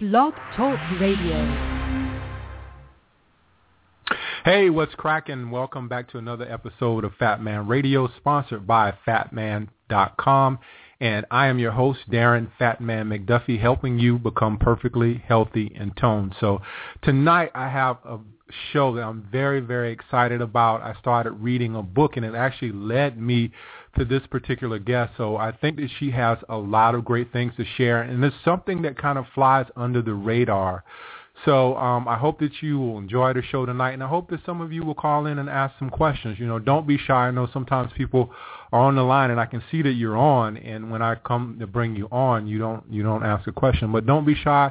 Blog Talk Radio. Hey, what's cracking? Welcome back to another episode of Fat Man Radio, sponsored by fatman.com. And I am your host, Darren Fatman McDuffie, helping you become perfectly healthy and toned. So tonight I have a show that I'm very, very excited about. I started reading a book and it actually led me to this particular guest. So I think that she has a lot of great things to share and it's something that kind of flies under the radar. So um, I hope that you will enjoy the show tonight, and I hope that some of you will call in and ask some questions. You know, don't be shy. I know sometimes people are on the line, and I can see that you're on. And when I come to bring you on, you don't you don't ask a question, but don't be shy.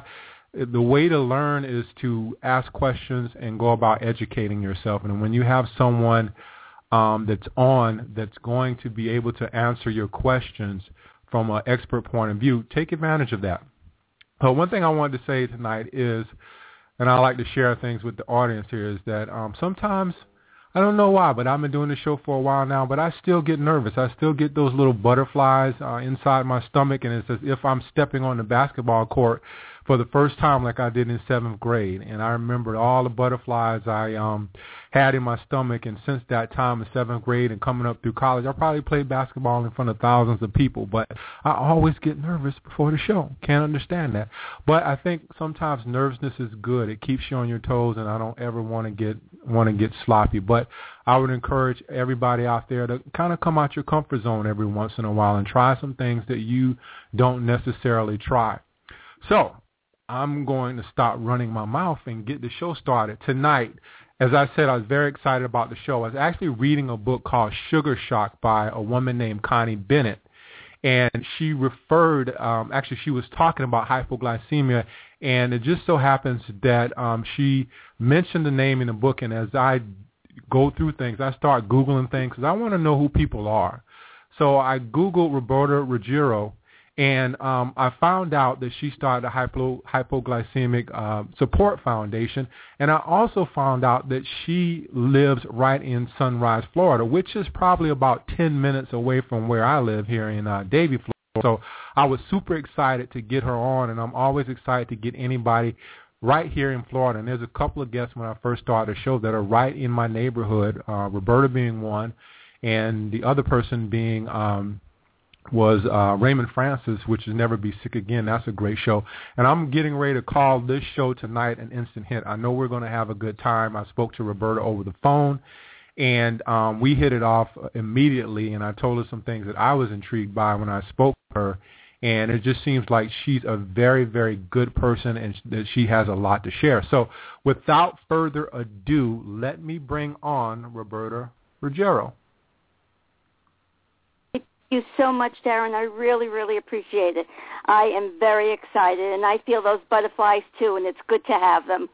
The way to learn is to ask questions and go about educating yourself. And when you have someone um, that's on that's going to be able to answer your questions from an expert point of view, take advantage of that. But one thing I wanted to say tonight is and I like to share things with the audience here is that um, sometimes I don't know why, but I've been doing the show for a while now, but I still get nervous. I still get those little butterflies uh, inside my stomach, and it's as if I'm stepping on the basketball court for the first time like I did in seventh grade. And I remembered all the butterflies I um had in my stomach and since that time in seventh grade and coming up through college I probably played basketball in front of thousands of people. But I always get nervous before the show. Can't understand that. But I think sometimes nervousness is good. It keeps you on your toes and I don't ever want to get want to get sloppy. But I would encourage everybody out there to kind of come out your comfort zone every once in a while and try some things that you don't necessarily try. So I'm going to stop running my mouth and get the show started tonight. As I said, I was very excited about the show. I was actually reading a book called Sugar Shock by a woman named Connie Bennett. And she referred, um, actually she was talking about hypoglycemia, and it just so happens that um, she mentioned the name in the book, and as I go through things, I start Googling things because I want to know who people are. So I Googled Roberta Ruggiero, and um, I found out that she started a hypo, hypoglycemic uh, support foundation. And I also found out that she lives right in Sunrise, Florida, which is probably about 10 minutes away from where I live here in uh, Davie, Florida. So I was super excited to get her on, and I'm always excited to get anybody right here in Florida. And there's a couple of guests when I first started the show that are right in my neighborhood, uh, Roberta being one, and the other person being um, was uh, Raymond Francis, which is Never Be Sick Again. That's a great show. And I'm getting ready to call this show tonight an instant hit. I know we're going to have a good time. I spoke to Roberta over the phone, and um, we hit it off immediately, and I told her some things that I was intrigued by when I spoke to her. And it just seems like she's a very, very good person and that she has a lot to share. So without further ado, let me bring on Roberta Ruggiero you so much, Darren. I really, really appreciate it. I am very excited, and I feel those butterflies too, and it's good to have them.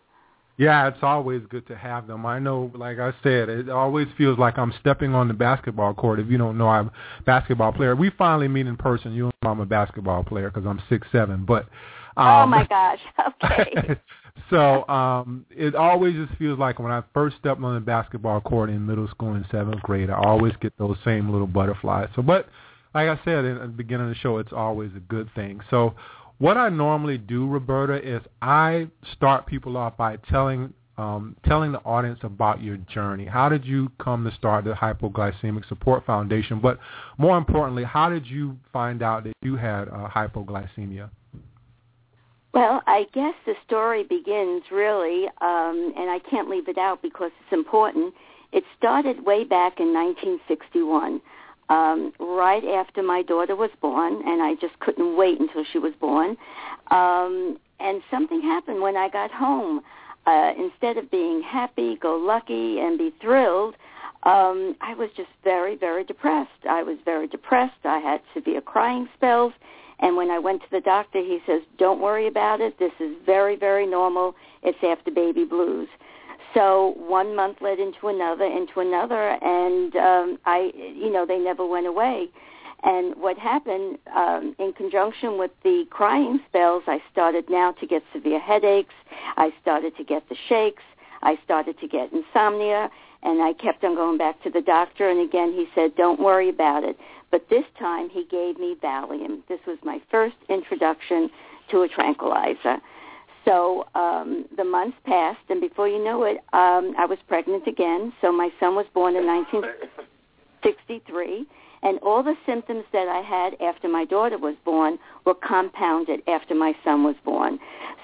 Yeah, it's always good to have them. I know, like I said, it always feels like I'm stepping on the basketball court. If you don't know, I'm a basketball player. We finally meet in person. You know I'm a basketball player because I'm six seven. But oh um, oh my gosh, okay. so um it always just feels like when I first stepped on the basketball court in middle school in seventh grade, I always get those same little butterflies. So, but like I said in the beginning of the show, it's always a good thing. So what I normally do, Roberta, is I start people off by telling um, telling the audience about your journey. How did you come to start the Hypoglycemic Support Foundation? But more importantly, how did you find out that you had uh, hypoglycemia? Well, I guess the story begins really, um, and I can't leave it out because it's important. It started way back in 1961 um, right after my daughter was born, and I just couldn't wait until she was born. Um, and something happened when I got home. Uh, instead of being happy, go lucky, and be thrilled, um, I was just very, very depressed. I was very depressed. I had severe crying spells. And when I went to the doctor, he says, don't worry about it. This is very, very normal. It's after baby blues. So one month led into another, into another, and um, I, you know, they never went away. And what happened um, in conjunction with the crying spells, I started now to get severe headaches. I started to get the shakes. I started to get insomnia, and I kept on going back to the doctor. And again, he said, "Don't worry about it." But this time, he gave me Valium. This was my first introduction to a tranquilizer. So um, the months passed, and before you know it, um, I was pregnant again. So my son was born in 1963, and all the symptoms that I had after my daughter was born were compounded after my son was born.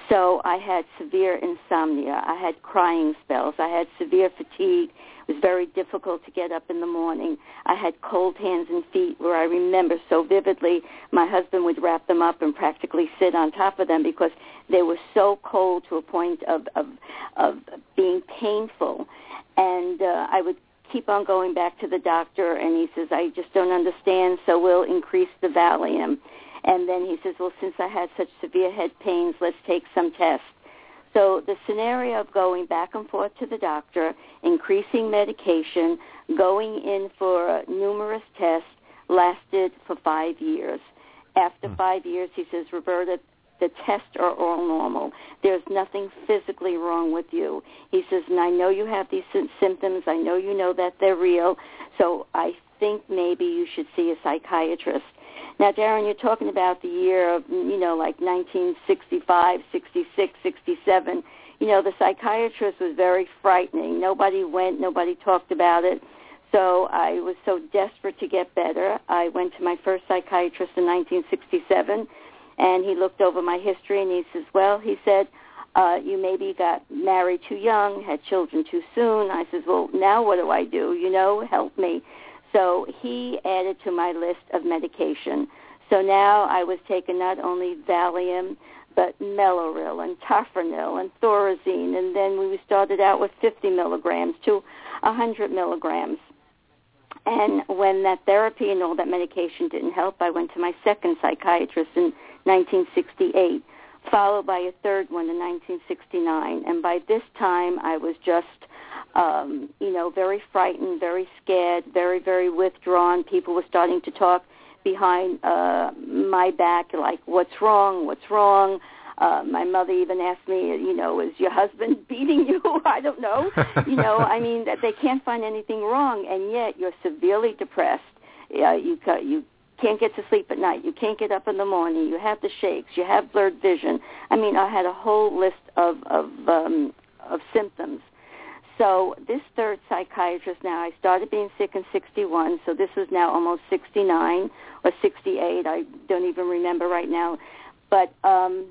So I had severe insomnia. I had crying spells. I had severe fatigue. It was very difficult to get up in the morning. I had cold hands and feet where I remember so vividly my husband would wrap them up and practically sit on top of them because they were so cold to a point of of, of being painful. And uh, I would keep on going back to the doctor and he says, I just don't understand, so we'll increase the Valium. And then he says, well, since I had such severe head pains, let's take some tests. So the scenario of going back and forth to the doctor, increasing medication, going in for numerous tests lasted for five years. After mm. five years, he says, Roberta, the tests are all normal. There's nothing physically wrong with you. He says, and I know you have these symptoms. I know you know that they're real. So I think maybe you should see a psychiatrist. Now, Darren, you're talking about the year of, you know, like 1965, 66, 67. You know, the psychiatrist was very frightening. Nobody went, nobody talked about it. So I was so desperate to get better. I went to my first psychiatrist in 1967, and he looked over my history, and he says, well, he said, uh, you maybe got married too young, had children too soon. I says, well, now what do I do? You know, help me. So he added to my list of medication. So now I was taking not only Valium, but Mellaril and Tofranil and Thorazine, and then we started out with 50 milligrams to 100 milligrams. And when that therapy and all that medication didn't help, I went to my second psychiatrist in 1968, followed by a third one in 1969. And by this time, I was just um, you know, very frightened, very scared, very, very withdrawn. People were starting to talk behind uh, my back, like, what's wrong, what's wrong. Uh, my mother even asked me, you know, is your husband beating you? I don't know. you know, I mean, that they can't find anything wrong, and yet you're severely depressed. Uh, you you can't get to sleep at night. You can't get up in the morning. You have the shakes. You have blurred vision. I mean, I had a whole list of of um, of symptoms so this third psychiatrist now, I started being sick in 61, so this is now almost 69 or 68. I don't even remember right now. But um,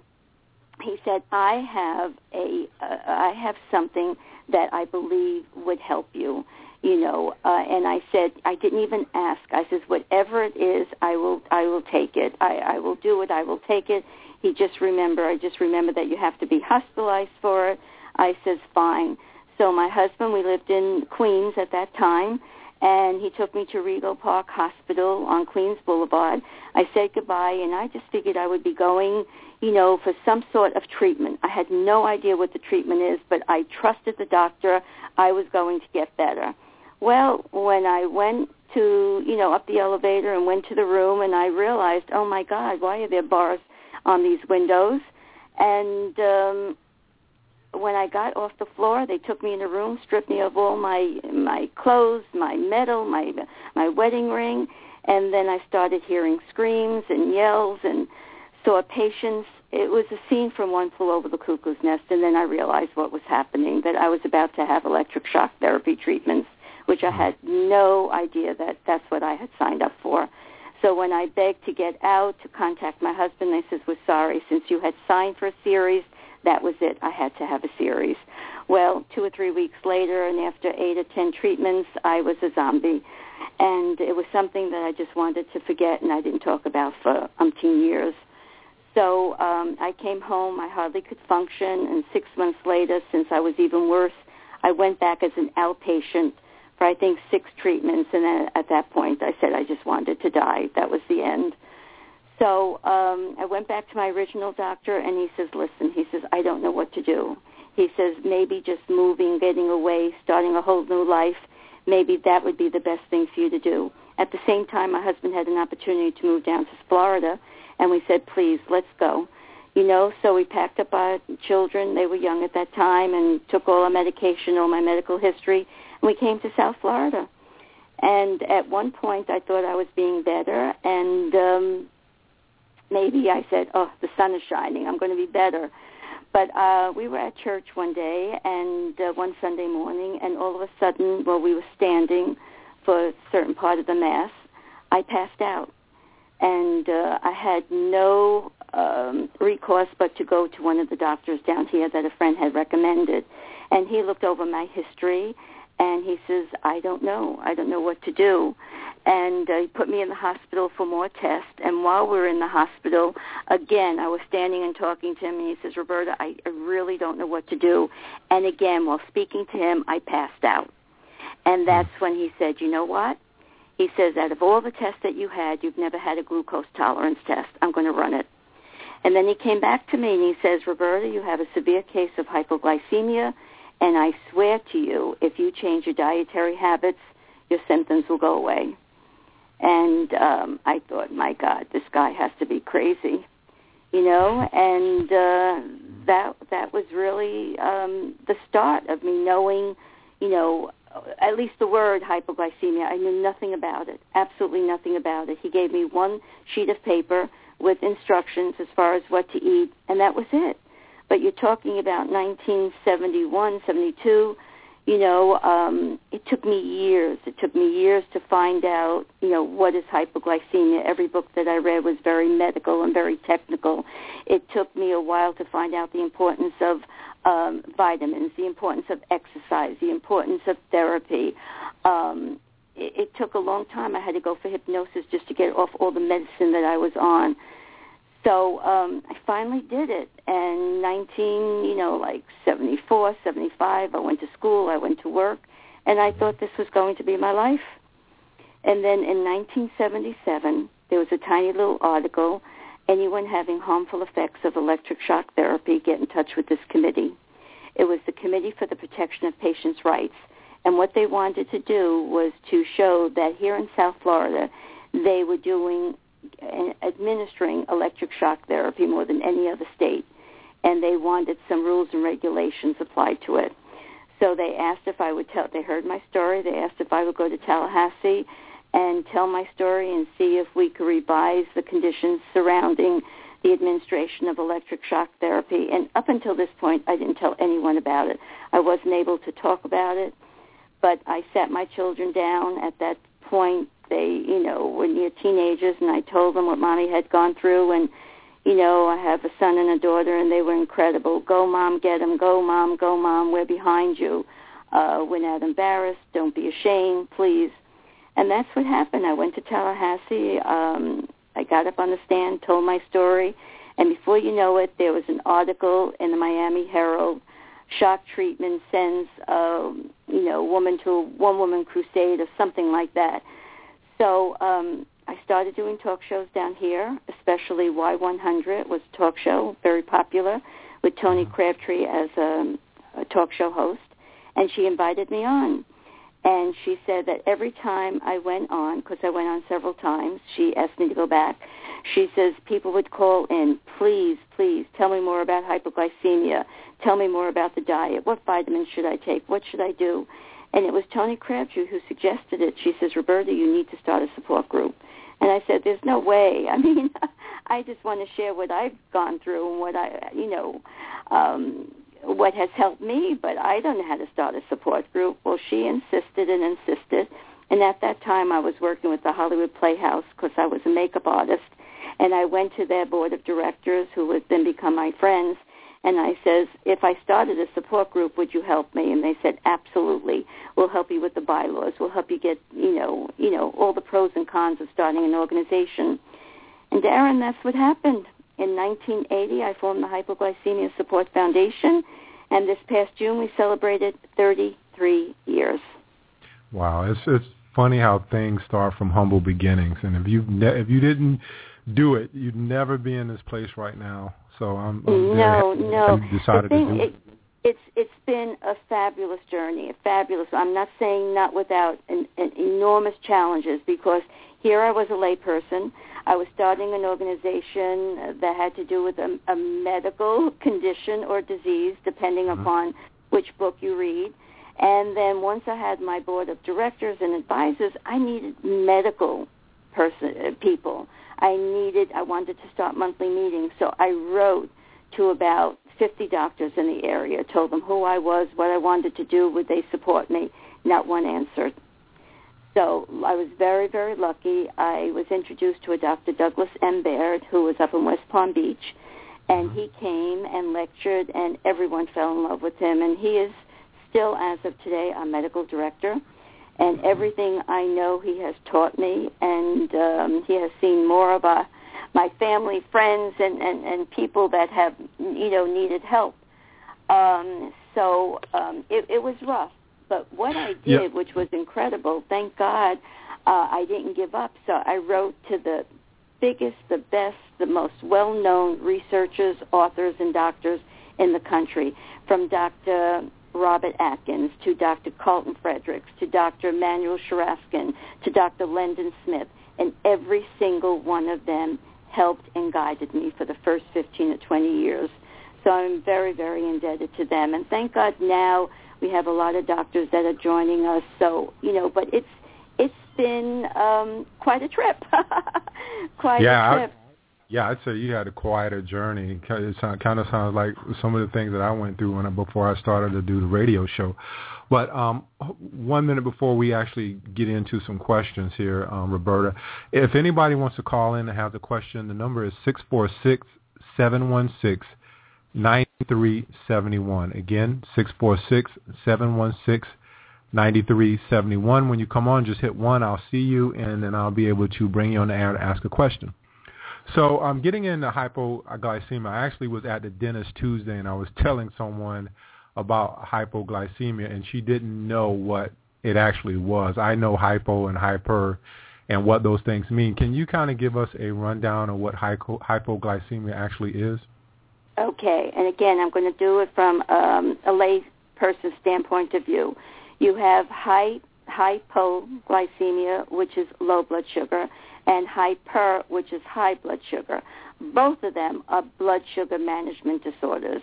he said, I have a, uh, I have something that I believe would help you you know uh, and i said i didn't even ask. I says whatever it is i will i will take it. I i will do it. I will take it. He just remember i just remember that you have to be hospitalized for it. I says fine. So my husband, we lived in Queens at that time, and he took me to Rego Park Hospital on Queens Boulevard. I said goodbye, and I just figured I would be going, you know, for some sort of treatment. I had no idea what the treatment is, but I trusted the doctor. I was going to get better. Well, when I went to, you know, up the elevator and went to the room, and I realized, oh my God, why are there bars on these windows? And um, when I got off the floor, they took me in a room, stripped me of all my my clothes, my medal, my my wedding ring, and then I started hearing screams and yells and saw patients. It was a scene from One Flew Over the Cuckoo's Nest, and then I realized what was happening, that I was about to have electric shock therapy treatments, which I hmm. had no idea that that's what I had signed up for. So when I begged to get out, to contact my husband, they says, we're sorry, since you had signed for a series, that was it. I had to have a series. Well, two or three weeks later, and after eight or ten treatments, I was a zombie. And it was something that I just wanted to forget, and I didn't talk about for umpteen years. So um, I came home. I hardly could function. And six months later, since I was even worse, I went back as an outpatient for I think six treatments. And then at that point, I said I just wanted to die. That was the end. So um, I went back to my original doctor, and he says, "Listen," he says, "I don't know what to do." He says, "Maybe just moving, getting away, starting a whole new life. Maybe that would be the best thing for you to do." At the same time, my husband had an opportunity to move down to Florida, and we said, "Please, let's go." You know, so we packed up our children. They were young at that time, and took all our medication, all my medical history, and we came to South Florida. And at one point, I thought I was being better, and um, maybe I said, oh, the sun is shining. I'm going to be better. But uh, we were at church one day and uh, one Sunday morning, and all of a sudden, while we were standing for a certain part of the mass, I passed out, and uh, I had no um, recourse but to go to one of the doctors down here that a friend had recommended, and he looked over my history, and he says, "I don't know. I don't know what to do." and uh, he put me in the hospital for more tests. And while we were in the hospital, again, I was standing and talking to him, and he says, Roberta, I, I really don't know what to do. And again, while speaking to him, I passed out. And that's when he said, you know what? He says, out of all the tests that you had, you've never had a glucose tolerance test. I'm going to run it. And then he came back to me and he says, Roberta, you have a severe case of hypoglycemia, and I swear to you, if you change your dietary habits, your symptoms will go away. And um, I thought, my God, this guy has to be crazy, you know. And uh, that that was really um, the start of me knowing, you know, at least the word hypoglycemia. I knew nothing about it, absolutely nothing about it. He gave me one sheet of paper with instructions as far as what to eat, and that was it. But you're talking about 1971, 72 you know, um, it took me years. It took me years to find out, you know, what is hypoglycemia. Every book that I read was very medical and very technical. It took me a while to find out the importance of um, vitamins, the importance of exercise, the importance of therapy. Um, it, it took a long time. I had to go for hypnosis just to get off all the medicine that I was on. So um, I finally did it. And 19, you know, like 74, 75, I went to school, I went to work, and I thought this was going to be my life. And then in 1977, there was a tiny little article, anyone having harmful effects of electric shock therapy, get in touch with this committee. It was the Committee for the Protection of Patients' Rights. And what they wanted to do was to show that here in South Florida, they were doing administering electric shock therapy more than any other state, and they wanted some rules and regulations applied to it. So they asked if I would tell. They heard my story. They asked if I would go to Tallahassee and tell my story and see if we could revise the conditions surrounding the administration of electric shock therapy. And up until this point, I didn't tell anyone about it. I wasn't able to talk about it, but I sat my children down at that point they, you know, were near teenagers, and I told them what mommy had gone through, and you know, I have a son and a daughter, and they were incredible. Go, mom, get them. Go, mom, go, mom. We're behind you. Uh, we're not embarrassed. Don't be ashamed, please. And that's what happened. I went to Tallahassee. Um, I got up on the stand, told my story, and before you know it, there was an article in the Miami Herald. Shock treatment sends, um, you know, woman to a one woman crusade or something like that. So um, I started doing talk shows down here, especially Y100 was a talk show, very popular, with Tony mm-hmm. Crabtree as a, a talk show host, and she invited me on. And she said that every time I went on, because I went on several times, she asked me to go back. She says people would call in, please, please, tell me more about hypoglycemia. Tell me more about the diet. What vitamins should I take? What should I do? And it was Tony Crabtree who suggested it. She says, Roberta, you need to start a support group. And I said, there's no way. I mean, I just want to share what I've gone through and what I, you know, um, what has helped me, but I don't know how to start a support group. Well, she insisted and insisted. And at that time, I was working with the Hollywood Playhouse because I was a makeup artist. And I went to their board of directors, who would then become my friends, and I says, if I started a support group, would you help me? And they said, absolutely. We'll help you with the bylaws. We'll help you get, you know, you know, all the pros and cons of starting an organization. And Darren, that's what happened. In 1980, I formed the Hypoglycemia Support Foundation, and this past June we celebrated 33 years. Wow, it's it's funny how things start from humble beginnings, and if you ne- if you didn't do it, you'd never be in this place right now. So I'm, I'm no, no. Decided thing, to do it. It's it's been a fabulous journey, a fabulous. I'm not saying not without an, an enormous challenges because here I was a layperson. I was starting an organization that had to do with a, a medical condition or disease, depending mm-hmm. upon which book you read. And then once I had my board of directors and advisors, I needed medical person people I needed, I wanted to start monthly meetings, so I wrote to about 50 doctors in the area, told them who I was, what I wanted to do, would they support me. Not one answered. So I was very, very lucky. I was introduced to a Dr. Douglas M. Baird, who was up in West Palm Beach, and he came and lectured, and everyone fell in love with him. And he is still, as of today, our medical director. And everything I know, he has taught me, and um, he has seen more of our, my family, friends, and, and, and people that have, you know, needed help. Um, so um, it, it was rough but what I did, Yep. which was incredible, thank God, uh, I didn't give up. So I wrote to the biggest, the best, the most well-known researchers, authors, and doctors in the country, from Dr. Robert Atkins to Dr. Carlton Fredericks to Dr. Emanuel Cheraskin to Dr. Lendon Smith, and every single one of them helped and guided me for the first 15 to 20 years. So I'm very, very indebted to them. And thank God now we have a lot of doctors that are joining us. So, you know, but it's it's been um quite a trip. quite Yeah, a trip. Yeah, I'd say you had a quieter journey. It kind of sounds like some of the things that I went through when I, before I started to do the radio show. But um, one minute before we actually get into some questions here, um, Roberta, if anybody wants to call in and have the question, the number is six four six seven one six nine three seventy one. Again, six four six seven one six. 9371. When you come on, just hit 1. I'll see you, and then I'll be able to bring you on the air to ask a question. So um, getting into hypoglycemia, I actually was at the dentist Tuesday, and I was telling someone about hypoglycemia, and she didn't know what it actually was. I know hypo and hyper and what those things mean. Can you kind of give us a rundown of what hypo, hypoglycemia actually is? Okay, and again, I'm going to do it from um, a lay person's standpoint of view. You have high hypoglycemia, which is low blood sugar, and hyper, which is high blood sugar. Both of them are blood sugar management disorders,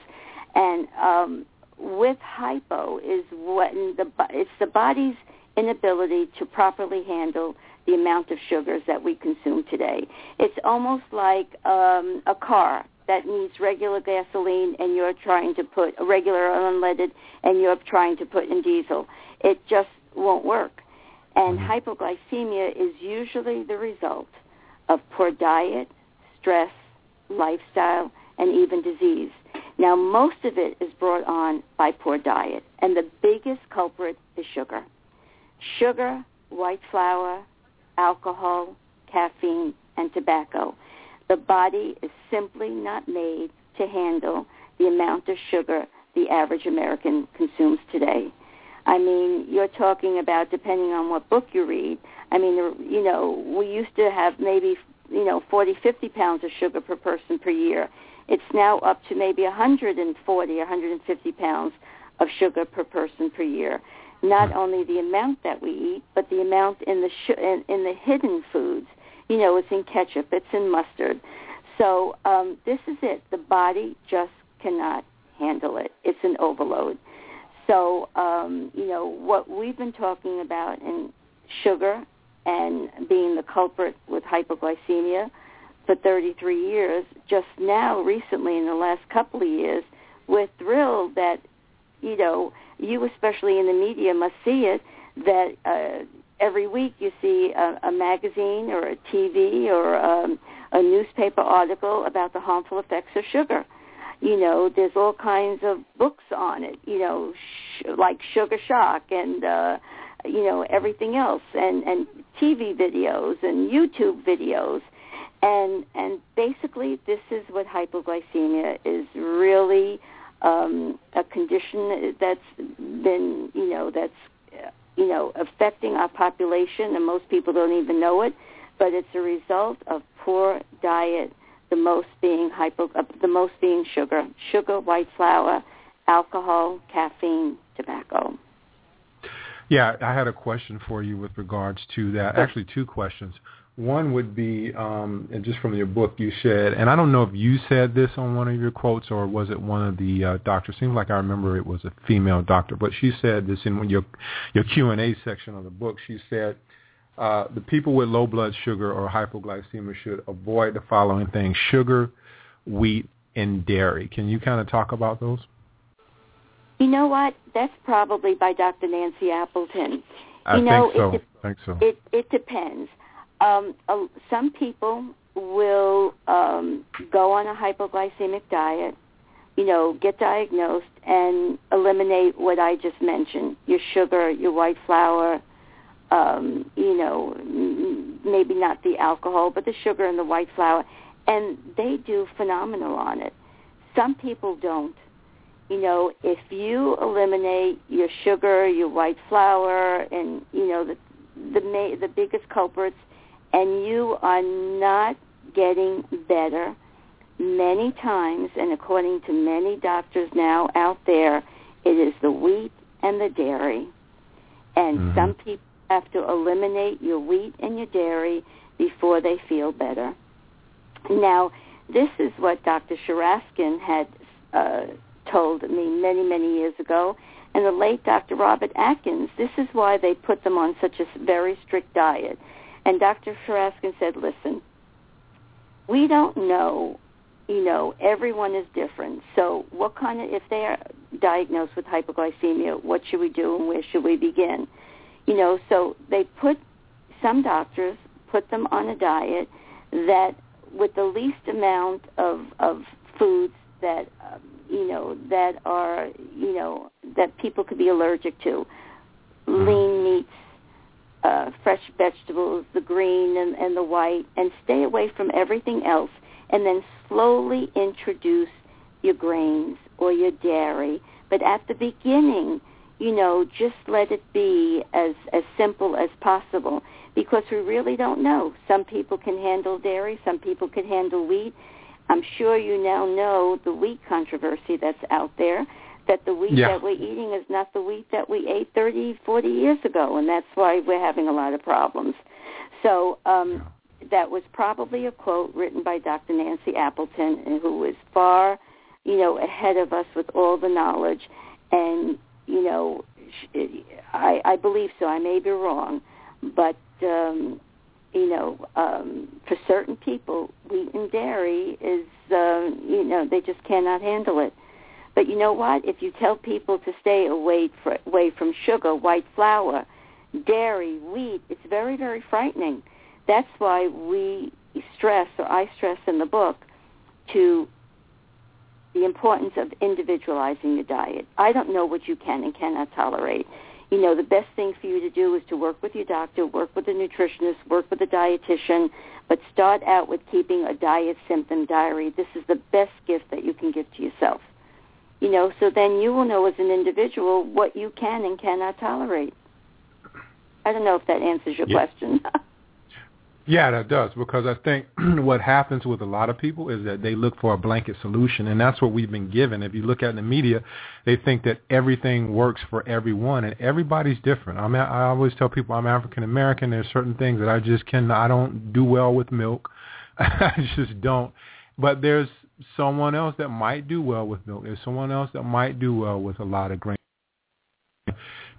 and um, with hypo is when the it's the body's inability to properly handle the amount of sugars that we consume today. It's almost like um, a car that needs regular gasoline and you're trying to put regular unleaded and you're trying to put in diesel. It just won't work. And mm-hmm. hypoglycemia is usually the result of poor diet, stress, lifestyle, and even disease. Now, most of it is brought on by poor diet, and the biggest culprit is sugar. Sugar, white flour, alcohol, caffeine, and tobacco. The body is simply not made to handle the amount of sugar the average American consumes today. I mean, you're talking about depending on what book you read. I mean, you know, we used to have maybe, you know, 40, 50 pounds of sugar per person per year. It's now up to maybe 140, 150 pounds of sugar per person per year. Not only the amount that we eat, but the amount in the sh- in, in the hidden foods. You know, it's in ketchup, it's in mustard. So um, this is it. The body just cannot handle it. It's an overload. So, um, you know, what we've been talking about in sugar and being the culprit with hypoglycemia for 33 years, just now, recently, in the last couple of years, we're thrilled that, you know, you especially in the media must see it, that uh, every week you see a, a magazine or a TV or um, a newspaper article about the harmful effects of sugar you know there's all kinds of books on it you know sh- like sugar shock and uh you know everything else and and tv videos and youtube videos. And and basically this is what hypoglycemia is really um a condition that's been you know that's you know affecting our population and most people don't even know it but it's a result of poor diet the most being hypo, uh, the most being sugar, sugar, white flour, alcohol, caffeine, tobacco. Yeah, I had a question for you with regards to that. Sure. Actually, two questions. One would be, um, and just from your book, you said, and I don't know if you said this on one of your quotes or was it one of the uh, doctors. Seems like I remember it was a female doctor, but she said this in your your Q and A section of the book. She said uh, the people with low blood sugar or hypoglycemia should avoid the following things: sugar, wheat, and dairy. Can you kind of talk about those? You know what? That's probably by Dr. Nancy Appleton. I you know, think so. It, I think so. It it depends. Um, uh, some people will um, go on a hypoglycemic diet, you know, get diagnosed and eliminate what I just mentioned: your sugar, your white flour, um, you know, maybe not the alcohol, but the sugar and the white flour, and they do phenomenal on it. Some people don't. You know, if you eliminate your sugar, your white flour, and you know the the ma- the biggest culprits, and you are not getting better, many times, and according to many doctors now out there, it is the wheat and the dairy. And Mhm. some people have to eliminate your wheat and your dairy before they feel better. Now, this is what Dr. Cheraskin had uh, told me many, many years ago, and the late Dr. Robert Atkins. This is why they put them on such a very strict diet. And Dr. Cheraskin said, listen, we don't know, you know, everyone is different. So what kind of, if they are diagnosed with hypoglycemia, what should we do and where should we begin? You know, so they put, some doctors put them on a diet that with the least amount of, of foods that, um, you know, that are, you know, that people could be allergic to. Lean meats, uh, fresh vegetables, the green and, and the white, and stay away from everything else, and then slowly introduce your grains or your dairy. But at the beginning, you know, just let it be as as simple as possible because we really don't know. Some people can handle dairy, some people can handle wheat. I'm sure you now know the wheat controversy that's out there that the wheat Yeah. that we're eating is not the wheat that we ate 30, 40 years ago, and that's why we're having a lot of problems. So um, that was probably a quote written by Dr. Nancy Appleton, who was far, you know, ahead of us with all the knowledge. And you know, I, I believe so. I may be wrong, but um, you know, um, for certain people, wheat and dairy is, uh, you know, they just cannot handle it. But you know what? If you tell people to stay away, fr- away from sugar, white flour, dairy, wheat, it's very, very frightening. That's why we stress, or I stress in the book, to the importance of individualizing your diet. I don't know what you can and cannot tolerate. You know, the best thing for you to do is to work with your doctor, work with a nutritionist, work with a dietitian, but start out with keeping a diet symptom diary. This is the best gift that you can give to yourself. You know, so then you will know as an individual what you can and cannot tolerate. I don't know if that answers your Yeah. question. Yeah, that does because I think what happens with a lot of people is that they look for a blanket solution, and that's what we've been given. If you look at the media, they think that everything works for everyone, and everybody's different. I mean, I always tell people I'm African American. There's certain things that I just can I don't do well with milk. I just don't. But there's someone else that might do well with milk. There's someone else that might do well with a lot of grain.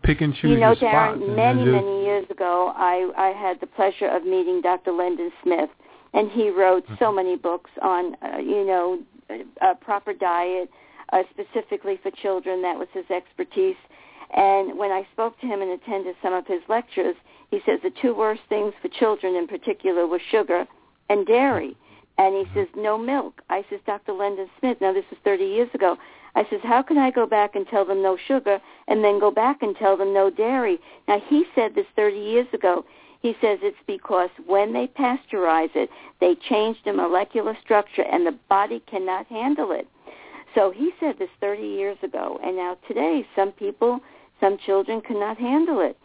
Pick and choose you know, your spots. Darren, and many, just, many years ago, I, I had the pleasure of meeting Dr. Lendon Smith, and he wrote Mm-hmm. so many books on, uh, you know, a proper diet, uh, specifically for children. That was his expertise. And when I spoke to him and attended some of his lectures, he says the two worst things for children in particular were sugar and dairy. And he says, no milk. I says, Dr. Lendon Smith, now this was 30 years ago. I says, how can I go back and tell them no sugar and then go back and tell them no dairy? Now, he said this 30 years ago. He says it's because when they pasteurize it, they change the molecular structure and the body cannot handle it. So he said this 30 years ago. And now today, some people, some children cannot handle it.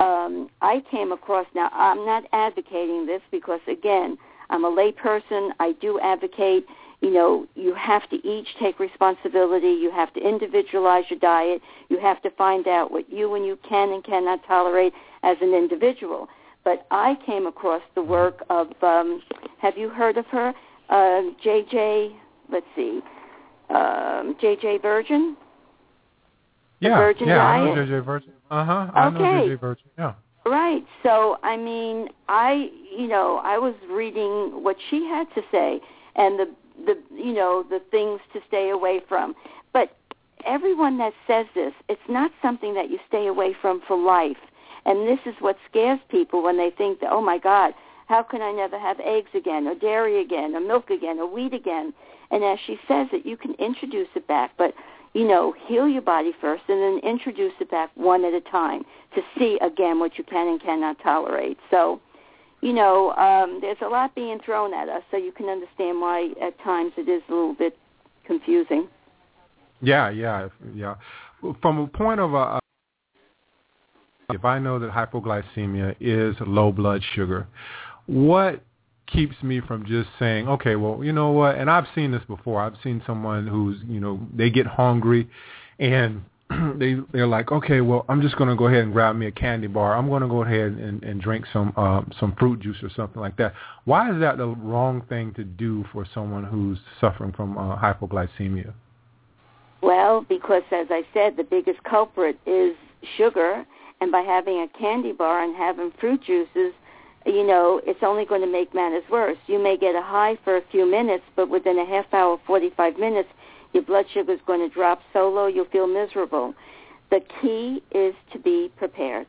Um, I came across, now I'm not advocating this because, again, I'm a lay person. I do advocate you know, you have to each take responsibility. You have to individualize your diet. You have to find out what you and you can and cannot tolerate as an individual. But I came across the work of, um, have you heard of her? Uh, J.J., let's see, um, J.J. Virgin? The yeah, Virgin yeah, I know? JJ Virgin. Uh huh. I know Okay. JJ Virgin. Yeah. Right. So, I mean, I, you know, I was reading what she had to say, and the the you know the things to stay away from. But everyone that says this, it's not something that you stay away from for life. And this is what scares people when they think that, oh my God, how can I never have eggs again, or dairy again, or milk again, or wheat again? And as she says it, you can introduce it back, but you know, heal your body first, and then introduce it back one at a time to see again what you can and cannot tolerate. So, you know, um, there's a lot being thrown at us, so you can understand why at times it is a little bit confusing. Yeah, yeah, yeah. From a point of a, if I know that hypoglycemia is low blood sugar, what keeps me from just saying, okay, well, you know what? And I've seen this before. I've seen someone who's, you know, they get hungry and they they're like, okay, well, I'm just to go ahead and grab me a candy bar. I'm to go ahead and, and drink some uh, some fruit juice or something like that. Why is that the wrong thing to do for someone who's suffering from uh, hypoglycemia? Well, because as I said, the biggest culprit is sugar, and by having a candy bar and having fruit juices, you know, it's only going to make matters worse. You may get a high for a few minutes, but within a half hour, 45 minutes, your blood sugar is going to drop so low you'll feel miserable. The key is to be prepared.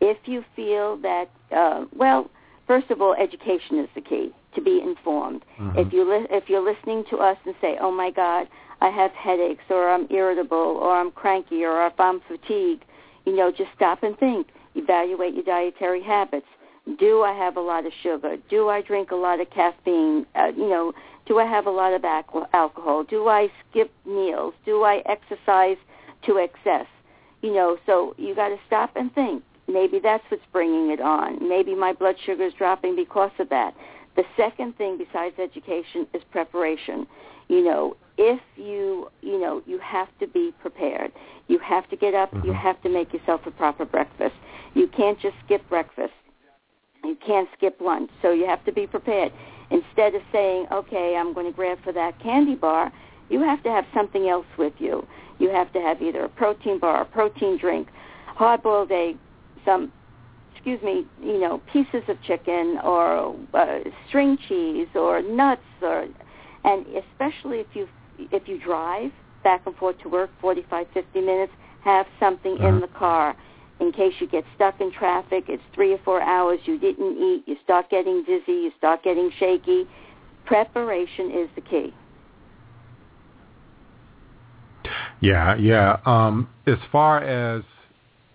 If you feel that, uh, well, first of all, education is the key. To be informed. Mm-hmm. If you li- if you're listening to us and say, "Oh my God, I have headaches, or I'm irritable, or I'm cranky, or if I'm fatigued," you know, just stop and think. Evaluate your dietary habits. Do I have a lot of sugar? Do I drink a lot of caffeine? Uh, you know, do I have a lot of alcohol? Do I skip meals? Do I exercise to excess? You know, so you got to stop and think. Maybe that's what's bringing it on. Maybe my blood sugar is dropping because of that. The second thing besides education is preparation. You know, if you, you know, you have to be prepared. You have to get up. Mm-hmm. You have to make yourself a proper breakfast. You can't just skip breakfast. You can't skip lunch. So you have to be prepared. Instead of saying, okay, I'm going to grab for that candy bar, you have to have something else with you. You have to have either a protein bar, a protein drink, hard-boiled egg, some excuse me, you know, pieces of chicken or uh, string cheese or nuts or and especially if you if you drive back and forth to work 45 50 minutes, have something uh-huh. in the car in case you get stuck in traffic. It's 3 or 4 hours you didn't eat, you start getting dizzy, you start getting shaky. Preparation is the key. Yeah, yeah. Um, as far as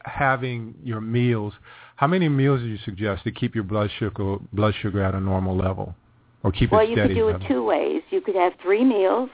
having your meals, how many meals do you suggest to keep your blood sugar blood sugar at a normal level, or keep well, it steady? Well, you could do it two ways. You could have three meals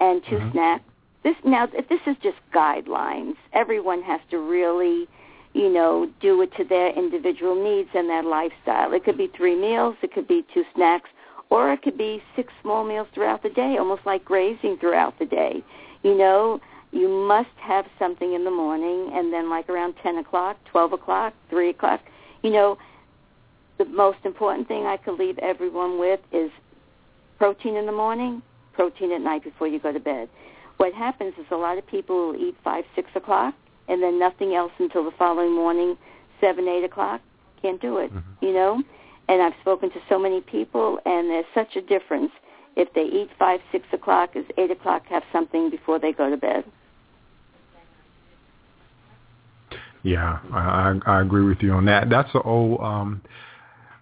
and 2 Mhm. snacks. This now, this is just guidelines. Everyone has to really, you know, do it to their individual needs and their lifestyle. It could be three meals, it could be two snacks, or it could be six small meals throughout the day, almost like grazing throughout the day. You know, you must have something in the morning, and then like around 10 o'clock, 12 o'clock, 3 o'clock. You know, the most important thing I could leave everyone with is protein in the morning, protein at night before you go to bed. What happens is a lot of people will eat 5, 6 o'clock, and then nothing else until the following morning, 7, 8 o'clock. Can't do it, Mm-hmm. you know? And I've spoken to so many people, and there's such a difference. If they eat 5, 6 o'clock, is 8 o'clock have something before they go to bed. Yeah, I, I I agree with you on that. That's the old um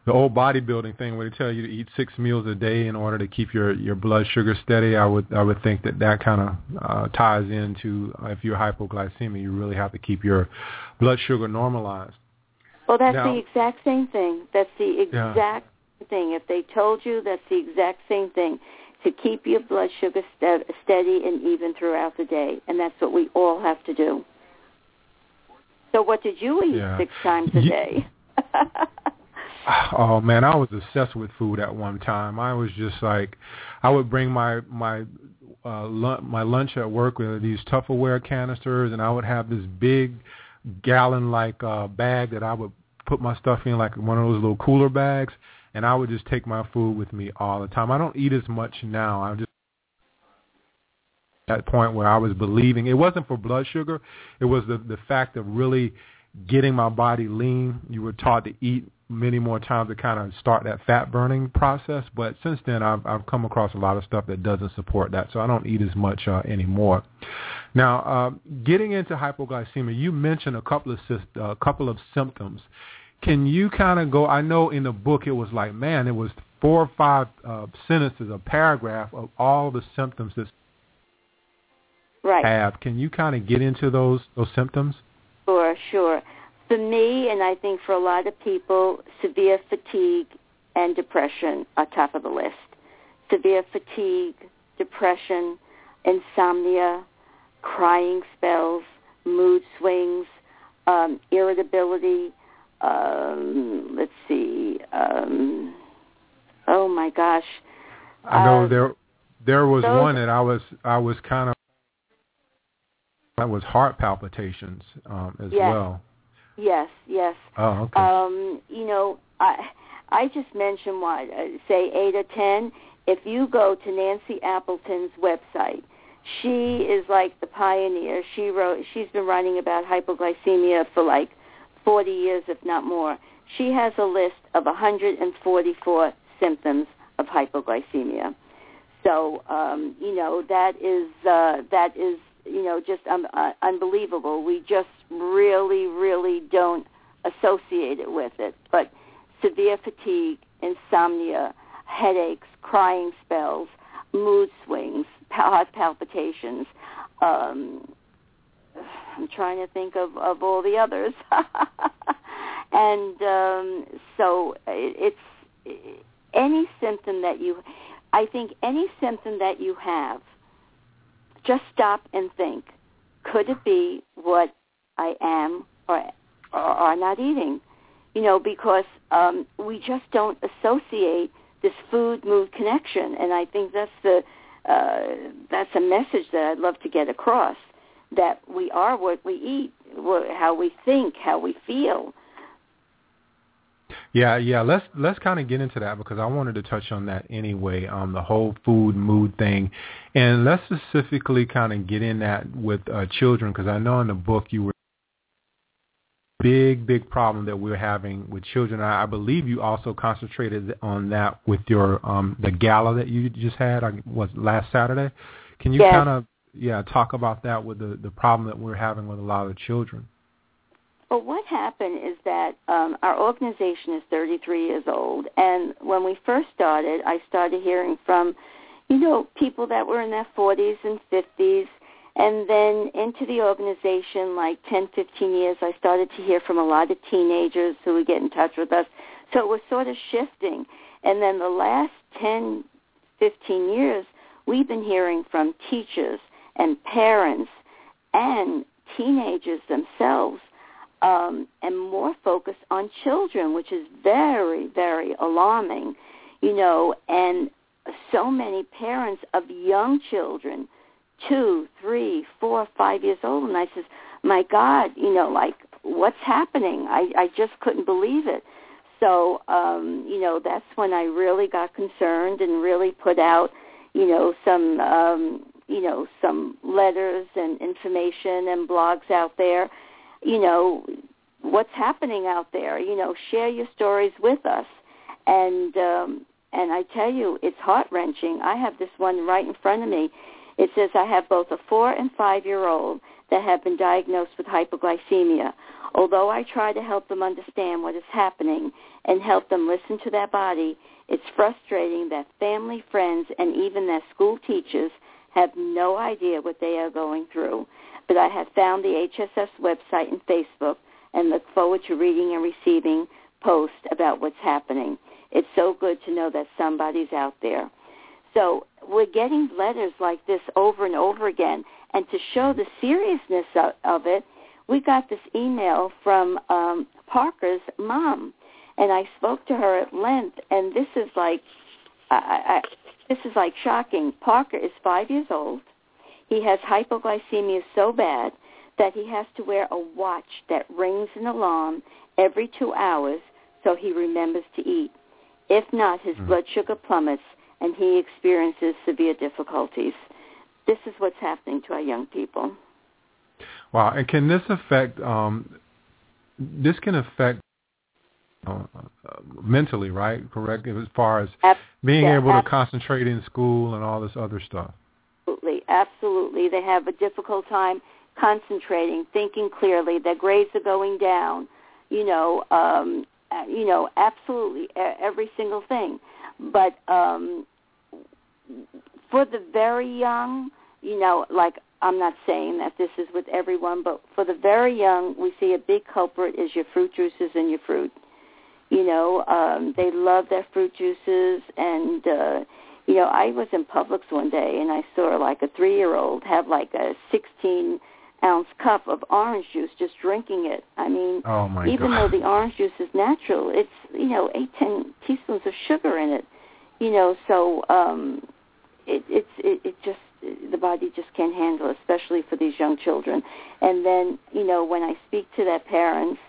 the old bodybuilding thing where they tell you to eat six meals a day in order to keep your your blood sugar steady. I would I would think that that kind of uh, ties into uh, if you're hypoglycemia, you really have to keep your blood sugar normalized. Well, that's Now- the exact same thing. That's the Yeah. exact thing. If they told you, that's the exact same thing. To keep your blood sugar ste- steady and even throughout the day, and that's what we all have to do. So, what did you eat Yeah. six times a day? Oh man, I was obsessed with food at one time. I was just like, I would bring my my uh, my lunch at work with these Tupperware canisters, and I would have this big gallon like uh, bag that I would put my stuff in, like one of those little cooler bags, and I would just take my food with me all the time. I don't eat as much now. I'm just at that point where I was believing it wasn't for blood sugar, it was the the fact of really getting my body lean. You were taught to eat many more times to kind of start that fat burning process. But since then, I've I've come across a lot of stuff that doesn't support that, so I don't eat as much uh, anymore. Now, uh, getting into hypoglycemia, you mentioned a couple of a uh, couple of symptoms. Can you kind of go? I know in the book it was like, man, it was four or five uh, sentences, a paragraph of all the symptoms that right. have. Can you kind of get into those those symptoms? Sure, sure. For me, and I think for a lot of people, severe fatigue and depression are top of the list. Severe fatigue, depression, insomnia, crying spells, mood swings, um, irritability. Um, let's see. Um, oh my gosh. I know Um, there there was those- one that I was I was kind of that was heart palpitations um, as Yes. well. Yes, yes. Oh, okay. Um, you know, I I just mentioned what uh, say eight or ten. If you go to Nancy Appleton's website, she is like the pioneer. She wrote. She's been writing about hypoglycemia for like forty years, if not more. She has a list of 144 symptoms of hypoglycemia. So um, you know that is uh, that is you know just um, uh, unbelievable. We just really, really don't associate it with it. But severe fatigue, insomnia, headaches, crying spells, mood swings, heart palpitations. Um, I'm trying to think of, of all the others. and um, so it, it's any symptom that you, I think any symptom that you have, just stop and think, could it be what I am or, or are not eating? You know, because um, we just don't associate this food-mood connection, and I think that's the uh, that's a message that I'd love to get across that we are what we eat, how we think, how we feel. Yeah, yeah. Let's let's kind of get into that because I wanted to touch on that anyway. Um, the whole food mood thing, and let's specifically kind of get in that with uh, children because I know in the book you were big big problem that we're having with children. I, I believe you also concentrated on that with your um the gala that you just had. I was last Saturday. Can you Yes. kind of yeah talk about that with the the problem that we're having with a lot of children? Well, what happened is that um, our organization is 33 years old, and when we first started, I started hearing from, you know, people that were in their 40s and 50s, and then into the organization, like 10, 15 years, I started to hear from a lot of teenagers who would get in touch with us. So it was sort of shifting, and then the last 10, 15 years, we've been hearing from teachers and parents and teenagers themselves um, and more focused on children, which is very, very alarming, you know, and so many parents of young children, two, three, four, five years old, and I says, my God, you know, like what's happening? I, I just couldn't believe it. So, um, you know, that's when I really got concerned and really put out, you know, some, um, you know, some letters and information and blogs out there you know what's happening out there you know share your stories with us. And um and i tell you it's heart wrenching i have this one right in front of me. It says i have both a four and five year old that have been diagnosed with hypoglycemia. Although i try to help them understand what is happening and help them listen to their body it's frustrating that family friends and even their school teachers have no idea what they are going through but I have found the HSF website and Facebook and look forward to reading and receiving posts about what's happening. It's so good to know that somebody's out there. So we're getting letters like this over and over again. And to show the seriousness of, of it, we got this email from um, Parker's mom. And I spoke to her at length, and this is like, I, I, this is like shocking. Parker is five years old. He has hypoglycemia so bad that he has to wear a watch that rings an alarm every two hours so he remembers to eat. If not, his Mhm. blood sugar plummets and he experiences severe difficulties. This is what's happening to our young people. Wow. And can this affect? Um, this can affect uh, mentally, right? Correct, as far as being yeah, able ab- to concentrate in school and all this other stuff. Absolutely. They have a difficult time concentrating, thinking clearly. Their grades are going down. You know, um, you know, absolutely every single thing. But um, for the very young, you know, like I'm not saying that this is with everyone, but for the very young, we see a big culprit is your fruit juices and your fruit. You know, um, they love their fruit juices, and uh, you know, I was in Publix one day and I saw like a three-year-old have like a 16 ounce cup of orange juice just drinking it. I mean, Oh even God. though the orange juice is natural, it's you know eight ten teaspoons of sugar in it. You know, so um, it, it's it, it just the body just can't handle, it, especially for these young children. And then you know when I speak to their parents,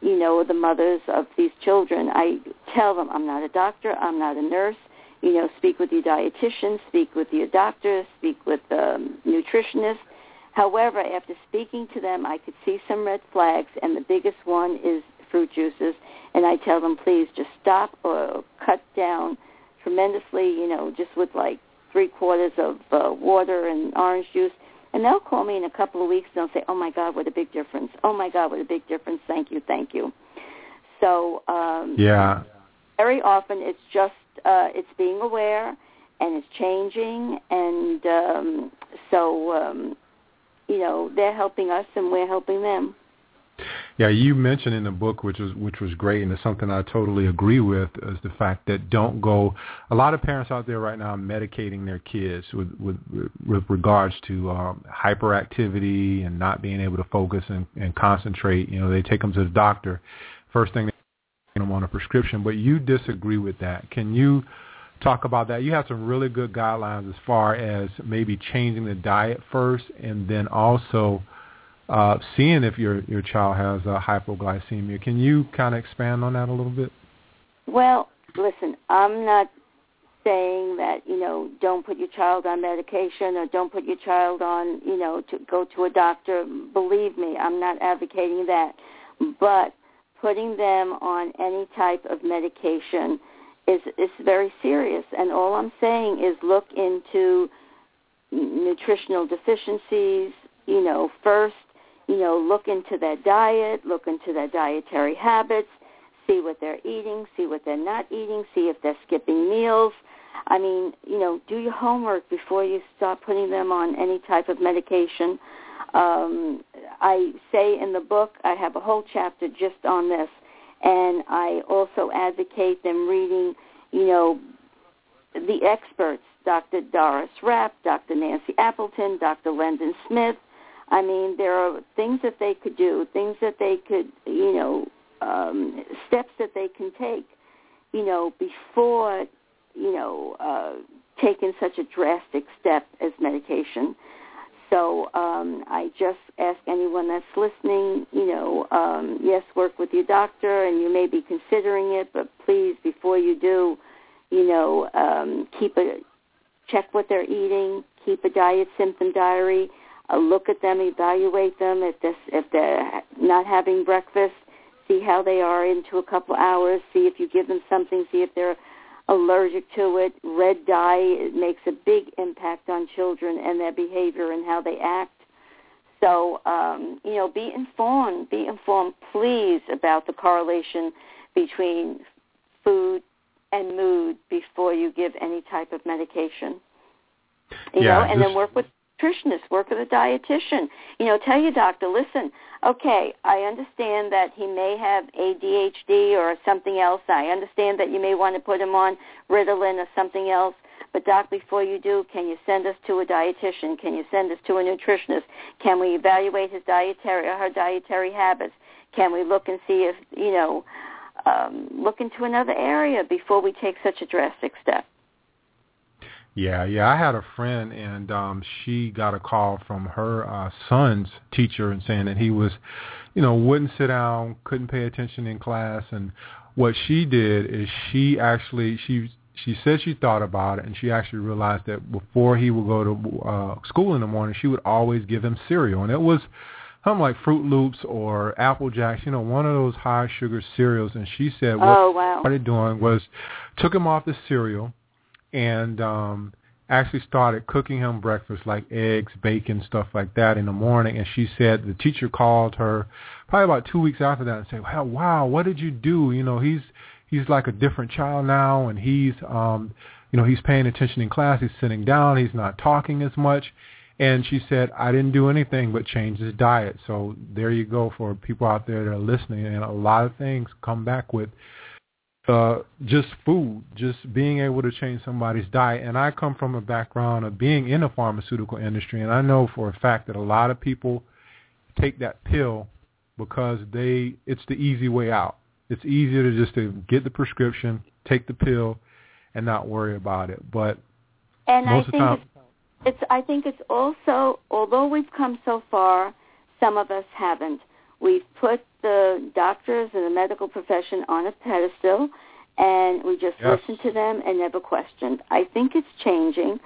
you know the mothers of these children, I tell them I'm not a doctor, I'm not a nurse. You know, speak with your dietitian, speak with your doctor, speak with um, nutritionist. However, after speaking to them, I could see some red flags, and the biggest one is fruit juices. And I tell them, please just stop or cut down tremendously, you know, just with like three quarters of uh, water and orange juice. And they'll call me in a couple of weeks and they'll say, oh my God, what a big difference. Oh my God, what a big difference. Thank you, thank you. So um, Yeah. very often it's just uh, it's being aware and it's changing and um, so um, you know they're helping us and we're helping them Yeah, you mentioned in the book, which was which was great, and it's something I totally agree with, is the fact that don't go. A lot of parents out there right now are medicating their kids with with, with regards to um, hyperactivity and not being able to focus and, and concentrate. You know, they take them to the doctor. First thing them on a prescription, but you disagree with that. Can you talk about that? You have some really good guidelines as far as maybe changing the diet first, and then also uh, seeing if your your child has uh, hypoglycemia. Can you kind of expand on that a little bit? well listen i'm not saying that you know don't put your child on medication or don't put your child on you know to go to a doctor believe me i'm not advocating that but putting them on any type of medication is is very serious. And all i'm saying is look into nutritional deficiencies you know first you know look into their diet look into their dietary habits see what they're eating see what they're not eating see if they're skipping meals. I mean you know do your homework before you start putting them on any type of medication um, i say in the book i have a whole chapter just on this and i also advocate them reading you know the experts dr doris rapp dr nancy appleton dr Lendon smith I mean, there are things that they could do, things that they could, you know, um, steps that they can take, you know, before, you know, uh, taking such a drastic step as medication. So um, I just ask anyone that's listening, you know, um, yes, work with your doctor, and you may be considering it, but please, before you do, you know, um, keep a check what they're eating, keep a diet symptom diary, uh, look at them, evaluate them. If this, if they're not having breakfast, see how they are into a couple hours. See if you give them something. See if they're allergic to it. Red dye it makes a big impact on children and their behavior and how they act. So, um, you know, be informed. Be informed, please, about the correlation between food and mood before you give any type of medication. You Yeah, know, and this- then work with nutritionist, work with a dietitian. You know, tell your doctor, listen, okay, I understand that he may have ADHD or something else. I understand that you may want to put him on Ritalin or something else. But doc, before you do, can you send us to a dietitian? Can you send us to a nutritionist? Can we evaluate his dietary or her dietary habits? Can we look and see if you know, um, look into another area before we take such a drastic step? Yeah, yeah. I had a friend, and um, she got a call from her uh, son's teacher and saying that he was, you know, wouldn't sit down, couldn't pay attention in class, and what she did is she actually she she said she thought about it, and she actually realized that before he would go to uh, school in the morning, she would always give him cereal, and it was something like Fruit Loops or Apple Jacks, you know, one of those high sugar cereals. And she said what oh, wow. started doing was took him off the cereal and um actually started cooking him breakfast like eggs, bacon, stuff like that in the morning. And she said the teacher called her probably about two weeks after that and said, "Well, wow, what did you do? You know, he's he's like a different child now, and he's um, you know, he's paying attention in class. He's sitting down. He's not talking as much." And she said, I didn't do anything but change his diet. So there you go for people out there that are listening. And a lot of things come back with uh, just food, just being able to change somebody's diet. And I come from a background of being in the pharmaceutical industry, and I know for a fact that a lot of people take that pill because they it's the easy way out. It's easier to just to get the prescription, take the pill, and not worry about it. But and most I of the think time, it's, it's I think it's also although we've come so far, some of us haven't. We've put the doctors and the medical profession on a pedestal, and we just Yes. listened to them and never questioned. I think it's changing.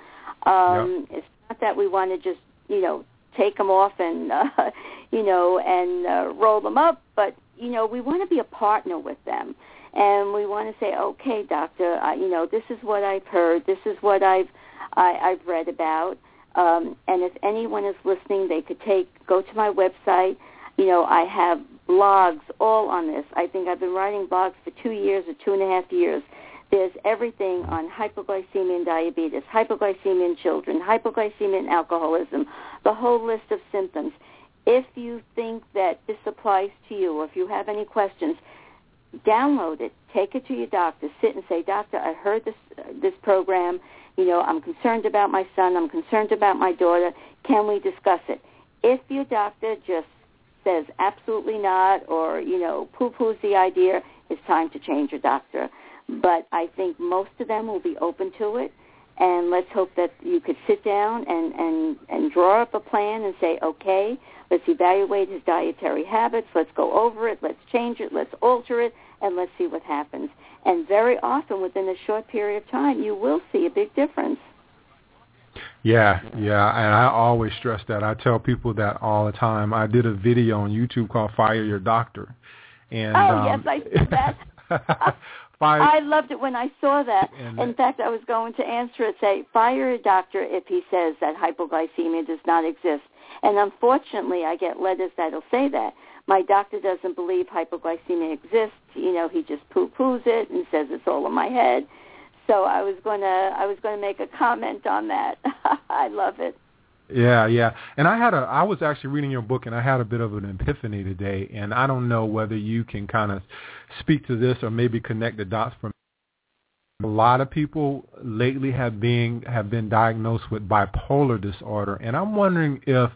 Um, It's not that we want to just you know take them off and uh, you know and uh, roll them up, but you know we want to be a partner with them, and we want to say, okay, doctor, I, you know this is what I've heard, this is what I've I, I've read about. Um, and if anyone is listening, they could take go to my website. You know, I have blogs all on this. I think I've been writing blogs for two years or two and a half years. There's everything on hypoglycemia and diabetes, hypoglycemia in children, hypoglycemia and alcoholism, the whole list of symptoms. If you think that this applies to you, or if you have any questions, download it, take it to your doctor, sit and say, "Doctor, I heard this uh, this program. You know, I'm concerned about my son. I'm concerned about my daughter. Can we discuss it?" If your doctor just says absolutely not, or you know, poo-poos the idea, it's time to change your doctor. But I think most of them will be open to it, and let's hope that you could sit down and and and draw up a plan and say, okay, let's evaluate his dietary habits. Let's go over it. Let's change it. Let's alter it, and let's see what happens. And very often, within a short period of time, you will see a big difference. Yeah, yeah, and I always stress that. I tell people that all the time. I did a video on YouTube called "Fire Your Doctor," and Oh, um, yes, I see that. fire. I loved it when I saw that. And- In fact, I was going to answer it, say, fire a doctor if he says that hypoglycemia does not exist. And unfortunately, I get letters that'll say that. My doctor doesn't believe hypoglycemia exists. You know, he just poo-poos it and says it's all in my head. So I was going to I was going to make a comment on that. I love it. Yeah, yeah. And I had a I was actually reading your book and I had a bit of an epiphany today and I don't know whether you can kind of speak to this or maybe connect the dots me. A lot of people lately have been have been diagnosed with bipolar disorder and I'm wondering if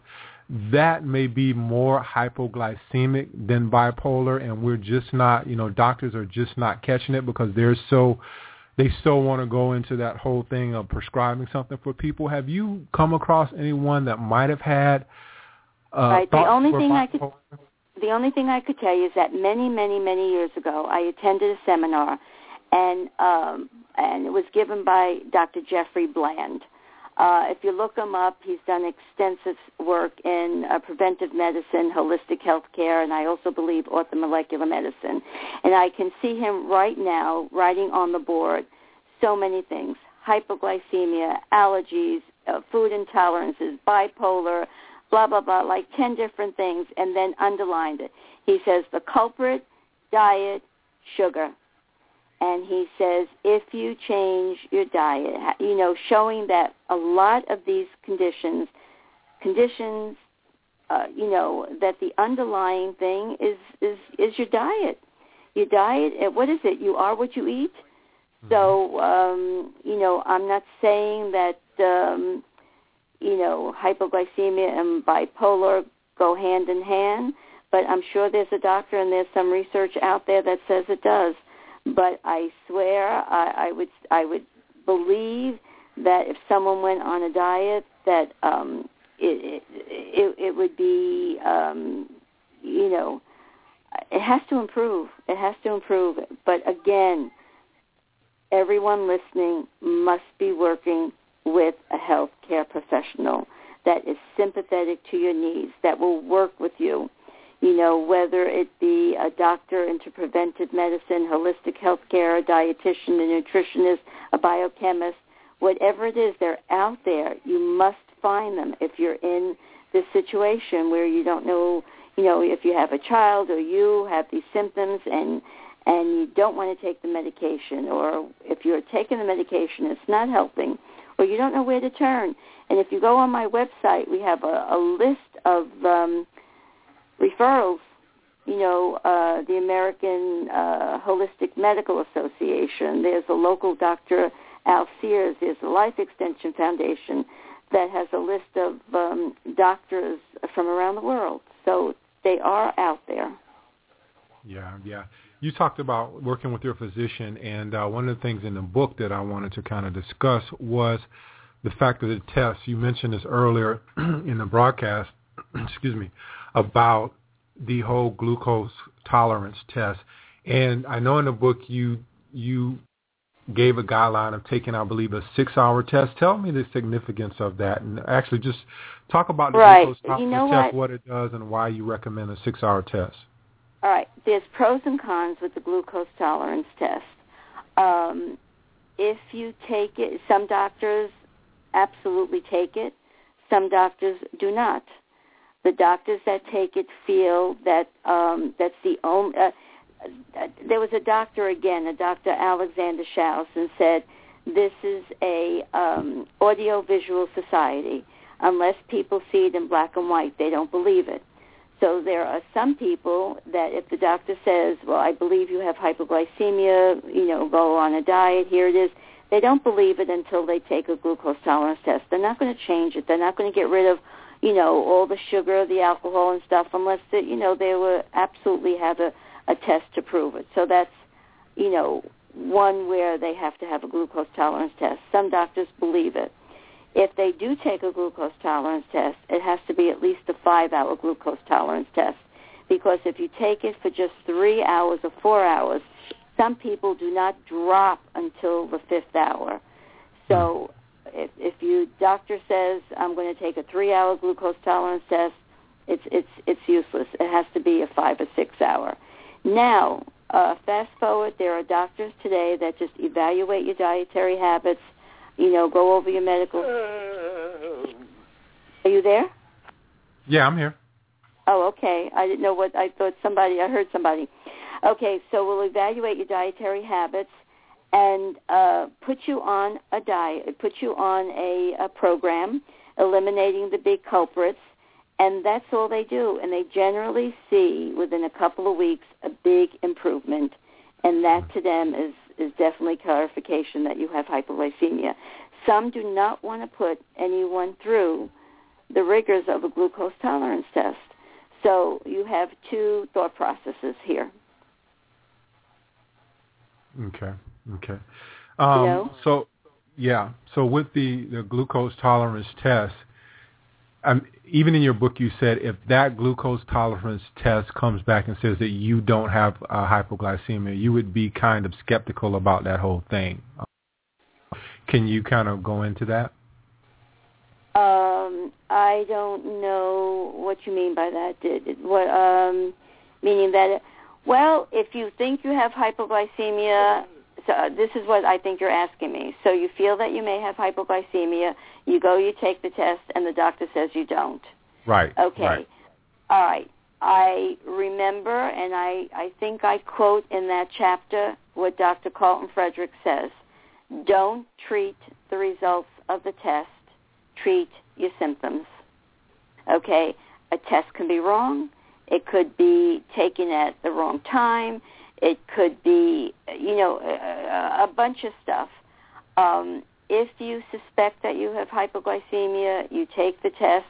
that may be more hypoglycemic than bipolar and we're just not, you know, doctors are just not catching it because they're so they still want to go into that whole thing of prescribing something for people. Have you come across anyone that might have had uh, Right, the only thing I could- the only thing I could tell you is that many, many, many years ago, I attended a seminar, and um, and it was given by Dr. Jeffrey Bland. Uh, if you look him up, he's done extensive work in uh, preventive medicine, holistic health care, and I also believe orthomolecular medicine. And I can see him right now writing on the board so many things: hypoglycemia, allergies, uh, food intolerances, bipolar, blah blah blah, like ten different things, and then underlined it. He says the culprit, diet, sugar, and he says if you change your diet, you know, showing that a lot of these conditions, conditions, uh, you know, that the underlying thing is is is your diet. Your diet, uh, what is it? You are what you eat. So, um, you know, I'm not saying that. Um, you know, hypoglycemia and bipolar go hand in hand, but I'm sure there's a doctor and there's some research out there that says it does. But I swear I, I would I would believe that if someone went on a diet that um it it, it would be um you know it has to improve. It has to improve. But again, everyone listening must be working with a healthcare professional that is sympathetic to your needs, that will work with you. You know, whether it be a doctor into preventive medicine, holistic health care, a dietitian, a nutritionist, a biochemist, whatever it is, they're out there. You must find them if you're in this situation where you don't know, you know, if you have a child or you have these symptoms and and you don't want to take the medication or if you're taking the medication it's not helping or you don't know where to turn. And if you go on my website, we have a, a list of um, referrals. You know, uh, the American uh, Holistic Medical Association. There's a local Dr. Al Sears. There's the Life Extension Foundation that has a list of um, doctors from around the world. So they are out there. Yeah, yeah. You talked about working with your physician, and uh, one of the things in the book that I wanted to kind of discuss was the fact of the test. You mentioned this earlier in the broadcast, excuse me, about the whole glucose tolerance test. And I know in the book you you gave a guideline of taking, I believe, a six-hour test. Tell me the significance of that, and actually just talk about the right. glucose tolerance you know test, what? what it does, and why you recommend a six-hour test. All right. There's pros and cons with the glucose tolerance test. Um, if you take it, some doctors absolutely take it. Some doctors do not. The doctors that take it feel that um, that's the only. Uh, there was a doctor again, a Dr. Alexander Schauss, and said this is a um, audiovisual society. Unless people see it in black and white, they don't believe it. So there are some people that if the doctor says, well, I believe you have hypoglycemia, you know, go on a diet, here it is, they don't believe it until they take a glucose tolerance test. They're not going to change it. They're not going to get rid of, you know, all the sugar, the alcohol and stuff unless, they, you know, they were absolutely have a, a test to prove it. So that's, you know, one where they have to have a glucose tolerance test. Some doctors believe it. If they do take a glucose tolerance test, it has to be at least a five-hour glucose tolerance test. Because if you take it for just three hours or four hours, some people do not drop until the fifth hour. So if, if your doctor says, I'm going to take a three-hour glucose tolerance test, it's, it's, it's useless. It has to be a five or six-hour. Now, uh, fast forward, there are doctors today that just evaluate your dietary habits, you know, go over your medical. Are you there? Yeah, I'm here. Oh, okay. I didn't know what I thought. Somebody, I heard somebody. Okay, so we'll evaluate your dietary habits and uh, put you on a diet, put you on a, a program, eliminating the big culprits, and that's all they do. And they generally see within a couple of weeks a big improvement, and that to them is is definitely clarification that you have hypoglycemia. Some do not want to put anyone through the rigors of a glucose tolerance test. So you have two thought processes here. Okay. Okay. Um, You know? So, yeah. So with the, the glucose tolerance test, um, even in your book, you said if that glucose tolerance test comes back and says that you don't have uh, hypoglycemia, you would be kind of skeptical about that whole thing. Can you kind of go into that? Um, I don't know what you mean by that. Did what? Um, meaning that, well, if you think you have hypoglycemia, uh, this is what I think you're asking me. So you feel that you may have hypoglycemia, you go, you take the test, and the doctor says you don't. Right. Okay. Right. All right. I remember, and I, I think I quote in that chapter what Dr. Carlton Frederick says. Don't treat the results of the test. Treat your symptoms. Okay? A test can be wrong. It could be taken at the wrong time. It could be, you know, a, a bunch of stuff. Um, if you suspect that you have hypoglycemia, you take the test.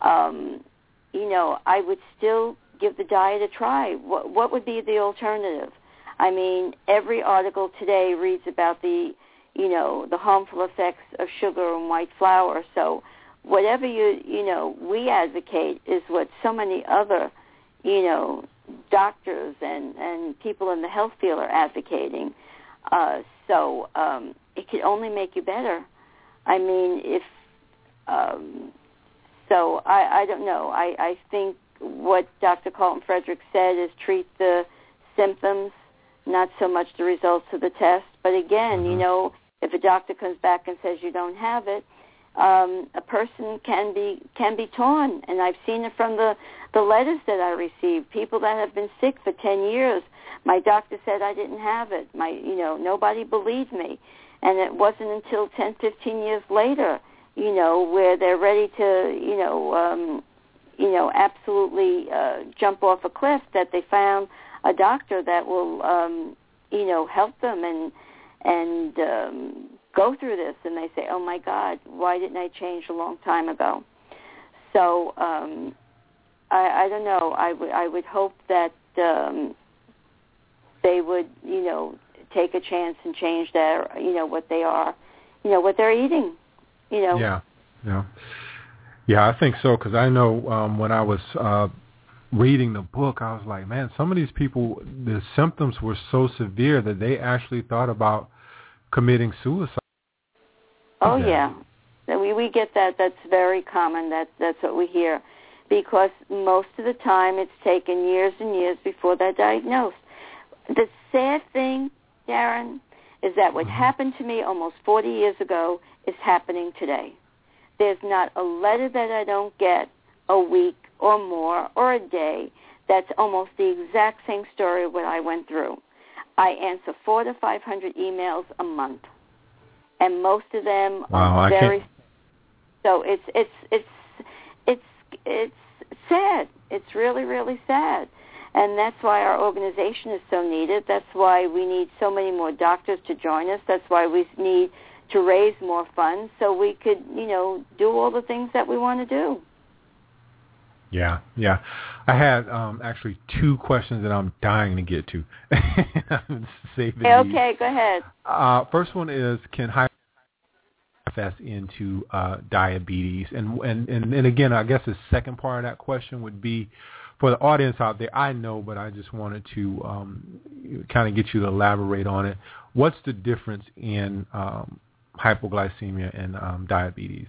Um, you know, I would still give the diet a try. What, what would be the alternative? I mean, every article today reads about the, you know, the harmful effects of sugar and white flour. So whatever you, you know, we advocate is what so many other, you know, doctors and, and people in the health field are advocating. Uh, so um, it can only make you better. I mean, if um, so I, I don't know. I, I think what Dr. Carlton Frederick said is treat the symptoms, not so much the results of the test. But again, Mm-hmm. you know, if a doctor comes back and says you don't have it, um, a person can be can be torn, and I've seen it from the the letters that I received. People that have been sick for ten years. My doctor said I didn't have it. My, you know, nobody believed me, and it wasn't until ten, fifteen years later, you know, where they're ready to, you know, um, you know, absolutely uh, jump off a cliff that they found a doctor that will, um, you know, help them and and um, go through this. And they say, "Oh my God, why didn't I change a long time ago?" So um, I, I don't know. I would I would hope that um, they would, you know, take a chance and change their, you know, what they are, you know, what they're eating, you know. Yeah, yeah, yeah. I think so because I know um, when I was uh, reading the book, I was like, man, some of these people, the symptoms were so severe that they actually thought about committing suicide. Oh Yeah. yeah, we we get that. That's very common. That that's what we hear, because most of the time it's taken years and years before they're diagnosed. The sad thing, Darren, is that what Mhm. happened to me almost 40 years ago is happening today. There's not a letter that I don't get a week or more or a day that's almost the exact same story of what I went through. I answer four to 500 emails a month, and most of them Wow, are very. So it's it's it's it's it's sad. It's really really sad, and that's why our organization is so needed. That's why we need so many more doctors to join us. That's why we need to raise more funds so we could you know do all the things that we want to do. Yeah, yeah. I had um, actually two questions that I'm dying to get to. Okay, these. go ahead. Uh, first one is can high into uh, diabetes, and, and and and again, I guess the second part of that question would be for the audience out there. I know, but I just wanted to um, kind of get you to elaborate on it. What's the difference in um, hypoglycemia and um, diabetes?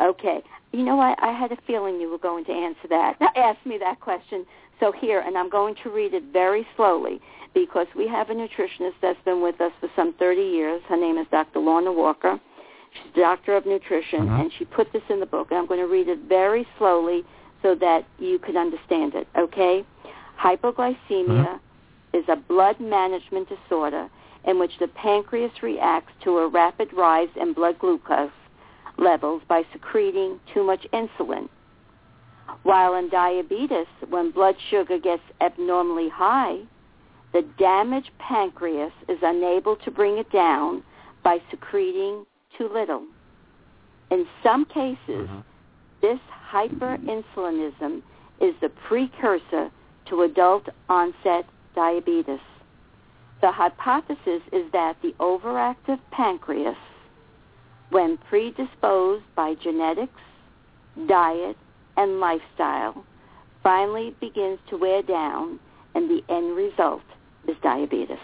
Okay. You know what? I had a feeling you were going to answer that. Ask me that question. So here, and I'm going to read it very slowly because we have a nutritionist that's been with us for some 30 years. Her name is Dr. Lorna Walker. She's a doctor of nutrition, Mhm. and she put this in the book. And I'm going to read it very slowly so that you can understand it. Okay? Hypoglycemia is a blood management disorder in which the pancreas reacts to a rapid rise in blood glucose levels by secreting too much insulin. While in diabetes, when blood sugar gets abnormally high, the damaged pancreas is unable to bring it down by secreting too little. In some cases, mm-hmm. this hyperinsulinism is the precursor to adult onset diabetes. The hypothesis is that the overactive pancreas when predisposed by genetics, diet, and lifestyle, finally begins to wear down, and the end result is diabetes.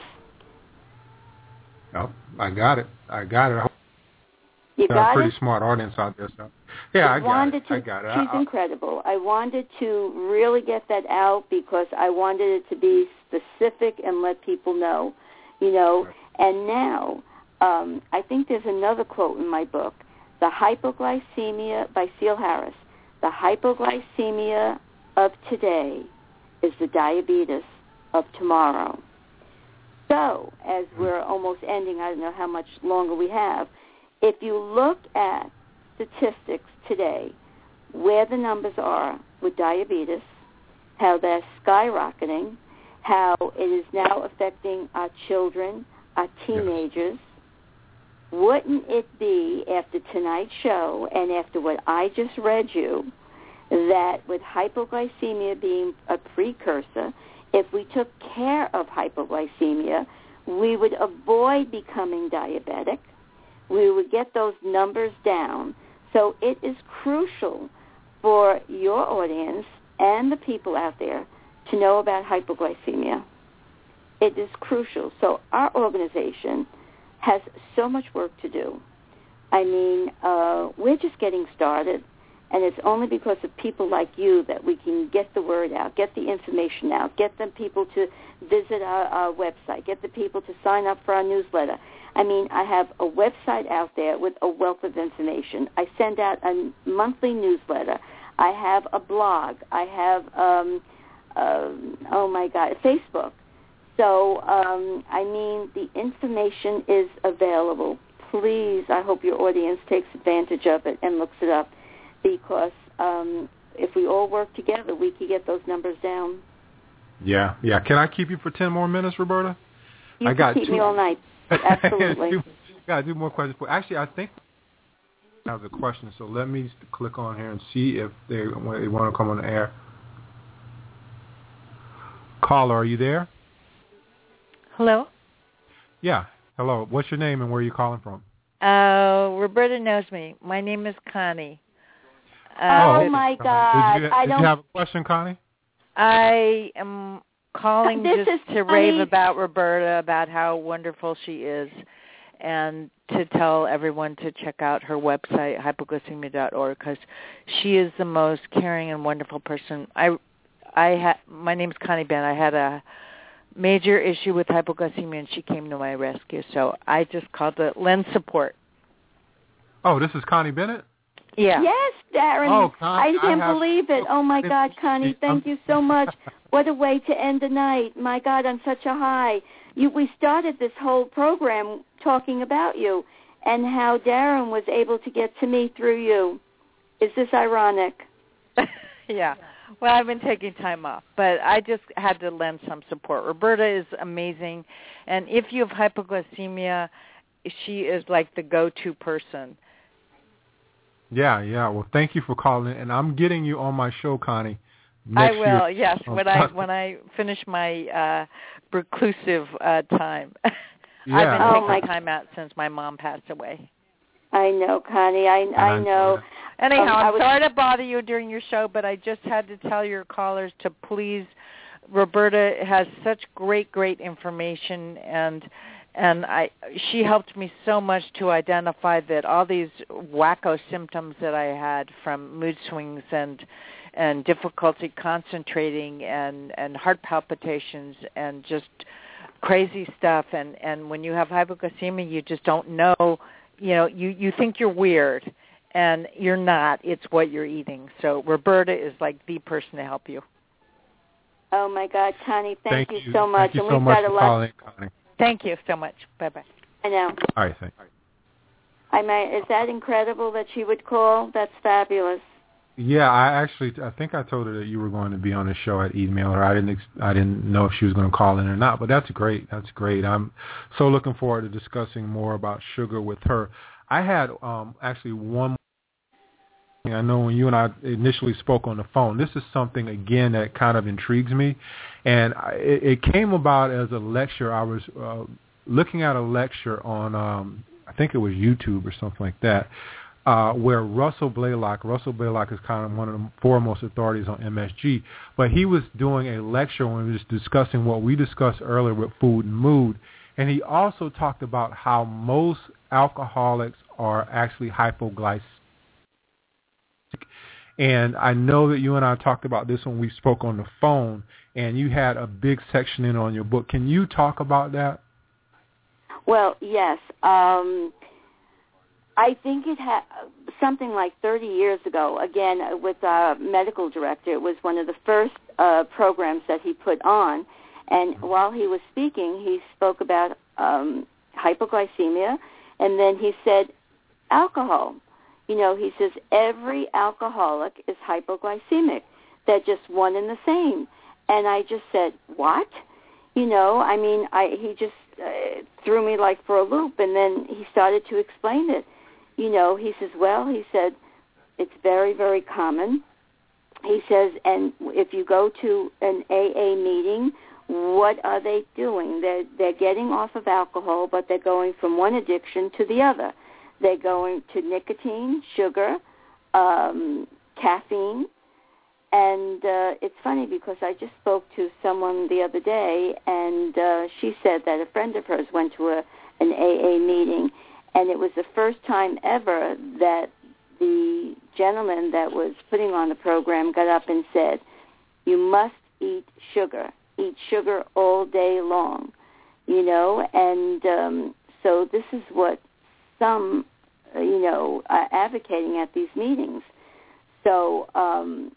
Oh, I got it. I got it. You are a pretty it? smart audience out there. So, yeah, I got it. to, I got it. She's I- I- incredible. I wanted to really get that out because I wanted it to be specific and let people know, you know. Right. And now, um, I think there's another quote in my book, "The hypoglycemia" by Seale Harris. The hypoglycemia of today is the diabetes of tomorrow. So, as we're almost ending, I don't know how much longer we have. If you look at statistics today, where the numbers are with diabetes, how they're skyrocketing, how it is now affecting our children, our teenagers, wouldn't it be after tonight's show and after what I just read you that with hypoglycemia being a precursor, if we took care of hypoglycemia, we would avoid becoming diabetic. We would get those numbers down. So it is crucial for your audience and the people out there to know about hypoglycemia. It is crucial. So our organization has so much work to do. I mean, uh, we're just getting started, And it's only because of people like you that we can get the word out, get the information out, get the people to visit our, our website, get the people to sign up for our newsletter. I mean, I have a website out there with a wealth of information. I send out a monthly newsletter. I have a blog. I have, um, uh, oh my God, Facebook. So, um, I mean, the information is available. Please, I hope your audience takes advantage of it and looks it up because um, if we all work together, we can get those numbers down. Yeah, yeah. Can I keep you for 10 more minutes, Roberta? You I can got keep two. me all night. Absolutely. two, got two more questions. For, actually, I think that was a question, so let me click on here and see if they, they want to come on the air. Caller, are you there? Hello. Yeah. Hello. What's your name and where are you calling from? Uh, Roberta knows me. My name is Connie. Oh, Uh, my Did God. you, I did don't. you have a question, Connie? I am calling This just is to rave about Roberta, about how wonderful she is, and to tell everyone to check out her website, hypoglycemia.org, because she is the most caring and wonderful person. I, I had my name's Connie Ben. I had a major issue with hypoglycemia, and she came to my rescue. So I just called it lend support. Oh, this is Connie Bennett? Yeah. Yes, Darren. Oh, Connie, I can't I have- believe it. Oh my God, Connie, thank you so much. What a way to end the night. My God, on such a high. You, we started this whole program talking about you and how Darren was able to get to me through you. Is this ironic? yeah. Well, I've been taking time off, but I just had to lend some support. Roberta is amazing, and if you have hypoglycemia, she is like the go-to person. Yeah, yeah. Well, thank you for calling, and I'm getting you on my show, Connie. I will. Year. Yes, Oh, when I when I finish my uh reclusive uh time. Yeah. I've been Oh, taking my- time out since my mom passed away. I know, Connie. I I I know. Anyhow, Um, I I'm was- sorry to bother you during your show, but I just had to tell your callers to please. Roberta has such great, great information, and and I she helped me so much to identify that all these wacko symptoms that I had from mood swings and and difficulty concentrating and and heart palpitations and just crazy stuff and and when you have hypoglycemia you just don't know you know you you think you're weird and you're not it's what you're eating so roberta is like the person to help you Oh my God, Connie, thank, you so much. Thank you and so we've much got a for lot. calling, Connie. Thank you so much bye bye I know. All right, thanks. I mean, is that incredible that she would call? That's fabulous. Yeah, I actually I think I told her that you were going to be on the show. I'd email her. I didn't ex- I didn't know if she was going to call in or not, but that's great. That's great. I'm so looking forward to discussing more about sugar with her. I had um actually one I know when you and I initially spoke on the phone, this is something again that kind of intrigues me, and I, it, came about as a lecture. I was uh, looking at a lecture on, um, I think it was YouTube or something like that, uh, where Russell Blaylock, Russell Blaylock is kind of one of the foremost authorities on MSG, but he was doing a lecture when he was discussing what we discussed earlier with food and mood, and he also talked about how most alcoholics are actually hypoglycemic. And I know that you and I talked about this when we spoke on the phone, and you had a big section in on your book. Can you talk about that? Well, yes. Um, I think it had something like 30 years ago. Again, uh, with our medical director, it was one of the first uh, programs that he put on. And while he was speaking, he spoke about um, hypoglycemia, and then he said alcohol. You know, he says every alcoholic is hypoglycemic. They're just one and the same. And I just said, what? You know, I mean, I he just uh, threw me like for a loop, and then he started to explain it. You know, he says, well, he said, it's very, very common. He says, and if you go to an AA meeting, what are they doing? They're they're getting off of alcohol, but they're going from one addiction to the other. They're into nicotine, sugar, um, caffeine, and uh, it's funny because I just spoke to someone the other day, and uh, she said that a friend of hers went to a an AA meeting, and it was the first time ever that the gentleman that was putting on the program got up and said, "You must eat sugar. Eat sugar all day long." You know, and um, so this is what some, you know, are advocating at these meetings. So, um,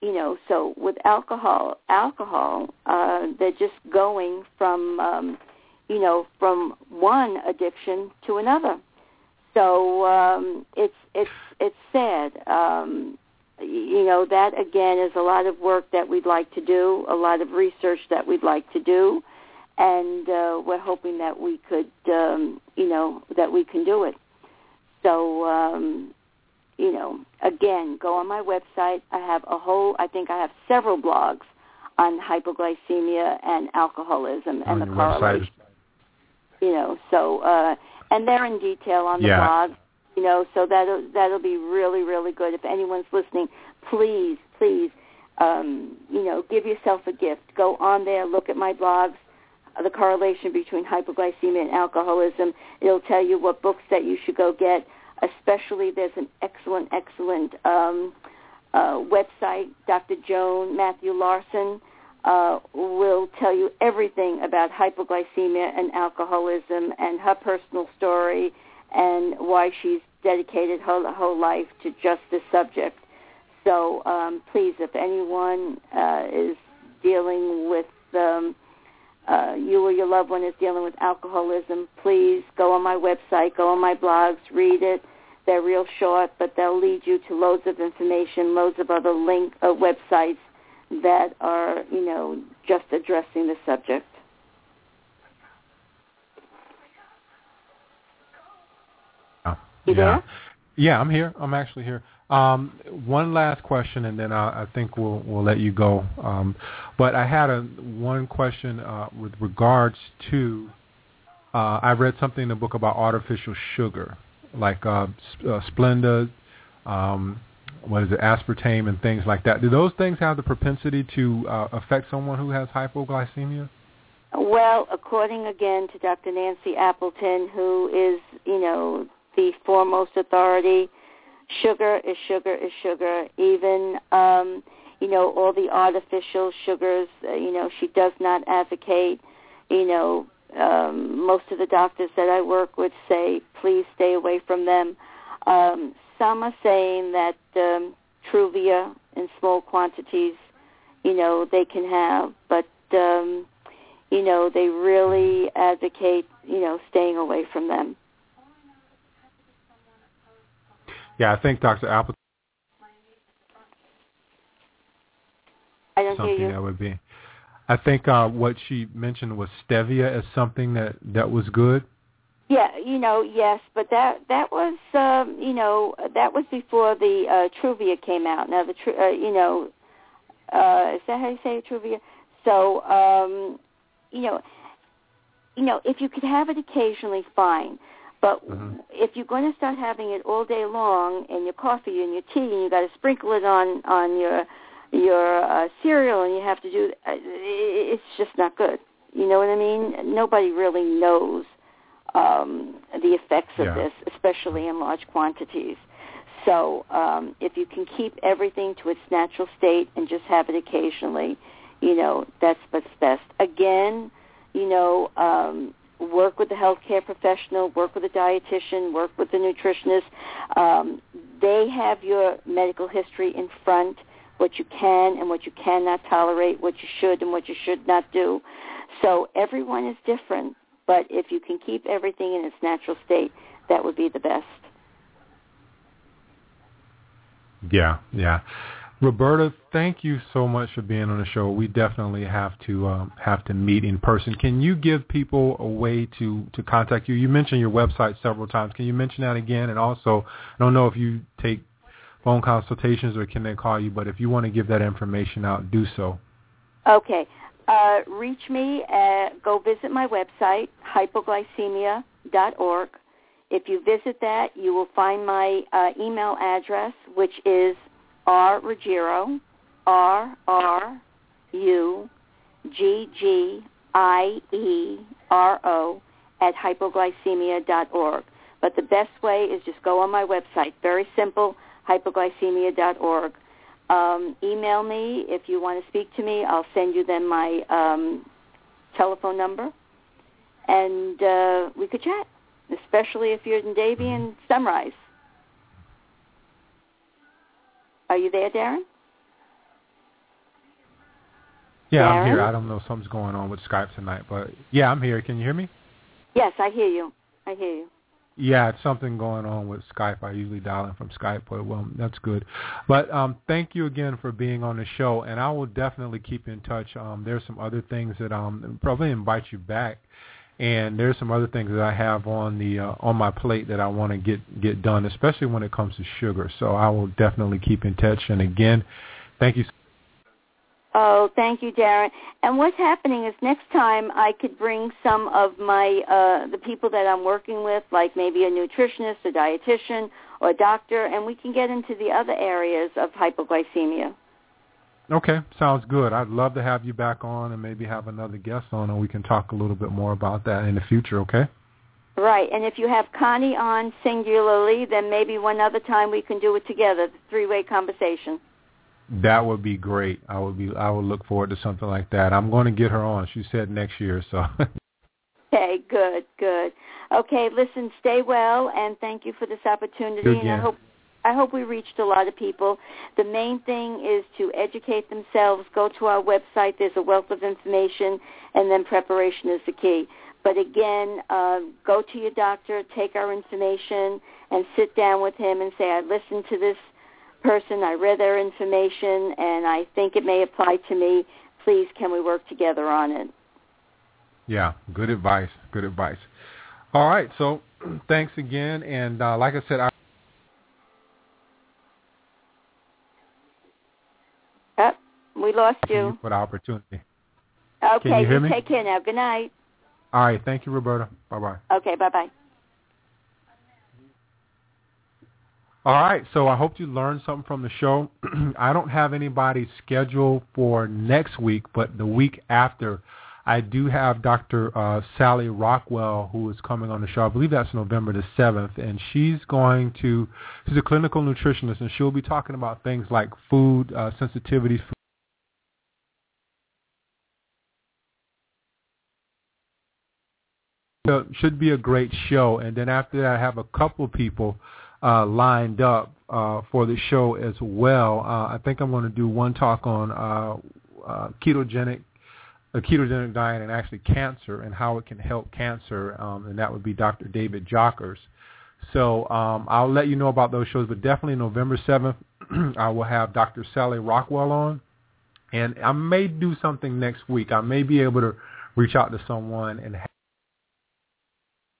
you know, so with alcohol, alcohol, uh, they're just going from, um, you know, from one addiction to another. So um, it's it's it's sad. Um, you know, that again is a lot of work that we'd like to do, a lot of research that we'd like to do, and uh, we're hoping that we could, um, you know, that we can do it. So, um, you know, again, go on my website. I have a whole, I think I have several blogs on hypoglycemia and alcoholism and On the correlation. website. You know, so uh, and they're in detail on the Yeah. blog. You know, so that'll that'll be really really good. If anyone's listening, please please, um, you know, give yourself a gift. Go on there, look at my blogs the correlation between hypoglycemia and alcoholism. It'll tell you what books that you should go get. Especially, there's an excellent, excellent um, uh, website. Dr. Joan Matthew Larson uh, will tell you everything about hypoglycemia and alcoholism and her personal story and why she's dedicated her whole life to just this subject. So um, please, if anyone uh, is dealing with um, uh, you or your loved one is dealing with alcoholism, please go on my website, go on my blogs, read it. They're real short, but they'll lead you to loads of information, loads of other link uh, websites that are, you know, just addressing the subject. Oh, You yeah. there? Yeah, I'm here. I'm actually here. Um, one last question, and then I, I think we'll we'll let you go. Um, but I had a one question uh, with regards to. Uh, I read something in the book about artificial sugar, like uh, uh, Splenda, um, what is it, aspartame, and things like that. Do those things have the propensity to uh, affect someone who has hypoglycemia? Well, according again to Dr. Nancy Appleton, who is, you know, the foremost authority, sugar is sugar is sugar. Even, um, you know, all the artificial sugars, uh, you know, she does not advocate, you know, um, most of the doctors that I work with say, please stay away from them. Um, some are saying that um, Truvia in small quantities, you know, they can have, but um, you know, they really advocate, you know, staying away from them. Yeah, I think Dr. Appleton I don't hear something you. that would be. I think uh, what she mentioned was stevia as something that that was good. Yeah, you know, yes, but that that was, um, you know, that was before the uh, Truvia came out. Now the, tru- uh, you know, uh, is that how you say it, Truvia? So, um, you know, you know, if you could have it occasionally, fine. But Mhm. if you're going to start having it all day long in your coffee and your tea, and you got to sprinkle it on on your your uh, cereal, and you have to do, uh, it's just not good. You know what I mean? Nobody really knows um, the effects of Yeah. this, especially in large quantities. So um, if you can keep everything to its natural state and just have it occasionally, you know, that's what's best. Again, you know, um, work with the healthcare professional, work with a dietitian, work with the nutritionist. Um, they have your medical history in front, what you can and what you cannot tolerate, what you should and what you should not do. So everyone is different, but if you can keep everything in its natural state, that would be the best. Yeah, yeah. Roberta, thank you so much for being on the show. We definitely have to um, have to meet in person. Can you give people a way to to contact you? You mentioned your website several times. Can you mention that again? And also, I don't know if you take phone consultations or can they call you, but if you want to give that information out, do so. Okay. Uh, reach me. At, go visit my website, hypoglycemia.org. If you visit that, you will find my uh, email address, which is R Ruggiero, R R U G G I E R O at hypoglycemia.org. But the best way is just go on my website. Very simple, hypoglycemia.org. Um, email me if you want to speak to me. I'll send you then my um, telephone number, and uh, we could chat, especially if you're in Davie and Sunrise. Are you there, Darren? Yeah, I'm here. I don't know something's going on with Skype tonight, but yeah, I'm here. Can you hear me? Yes, I hear you. I hear you. Yeah, it's something going on with Skype. I usually dial in from Skype, but well, that's good. But um, thank you again for being on the show, and I will definitely keep in touch. Um, there's some other things that um probably invite you back, and there's some other things that I have on the uh, on my plate that I want to get get done, especially when it comes to sugar. So I will definitely keep in touch. And again, thank you. Oh, thank you, Darren. And what's happening is next time I could bring some of my uh the people that I'm working with, like maybe a nutritionist, a dietitian, or a doctor, and we can get into the other areas of hypoglycemia. Okay, sounds good. I'd love to have you back on and maybe have another guest on, and we can talk a little bit more about that in the future. Okay. Right, and if you have Connie on singularly, then maybe one other time we can do it together, the three-way conversation. That would be great. I would be. I would look forward to something like that. I'm going to get her on. She said next year, so. Okay, good, good. Okay, listen, stay well, and thank you for this opportunity. And I hope I hope we reached a lot of people. The main thing is to educate themselves. Go to our website. There's a wealth of information, and then preparation is the key. But again, uh, go to your doctor, take our information, and sit down with him and say, I listened to this person, I read their information, and I think it may apply to me. Please, can we work together on it? yeah, good advice. Good advice. All right. So, thanks again. And uh, like I said, I. Oh, we lost Thank you for the opportunity. Okay, you hear me? take care now. Good night. All right. Thank you, Roberta. Bye bye. Okay, bye-bye. All right, so I hope you learned something from the show. I don't have anybody scheduled for next week, but the week after, I do have Dr. Uh, Sally Rockwell who is coming on the show. I believe that's November the 7th, and she's going to, she's a clinical nutritionist, and she'll be talking about things like food uh, sensitivities, So, should be a great show. And then after that, I have a couple people uh, lined up uh, for the show as well. Uh, I think I'm going to do one talk on uh, uh, ketogenic, a ketogenic diet and actually cancer and how it can help cancer, um, and that would be Dr. David Jockers. So um, I'll let you know about those shows, but definitely November 7th, I will have Dr. Sally Rockwell on. And I may do something next week. I may be able to reach out to someone and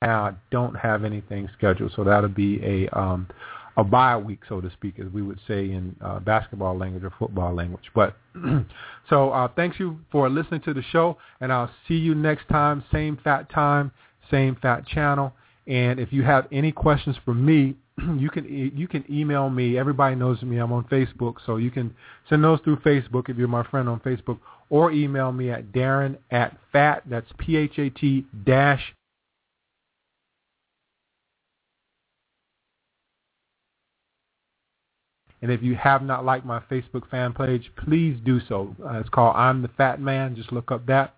I don't have anything scheduled, so that'll be a um, a bye week, so to speak, as we would say in uh, basketball language or football language. But so uh, thanks you for listening to the show, and I'll see you next time, same fat time, same fat channel. And if you have any questions for me, you can you can email me. Everybody knows me. I'm on Facebook, so you can send those through Facebook if you're my friend on Facebook, or email me at Darren at phat. That's P H A T dash And if you have not liked my Facebook fan page, please do so. Uh, it's called I'm the Fat Man. Just look up that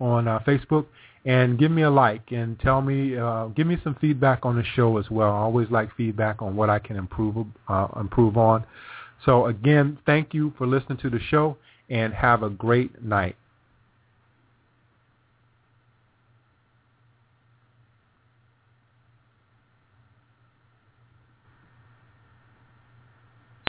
on uh, Facebook and give me a like and tell me, uh, give me some feedback on the show as well. I always like feedback on what I can improve uh, improve on. So again, thank you for listening to the show and have a great night.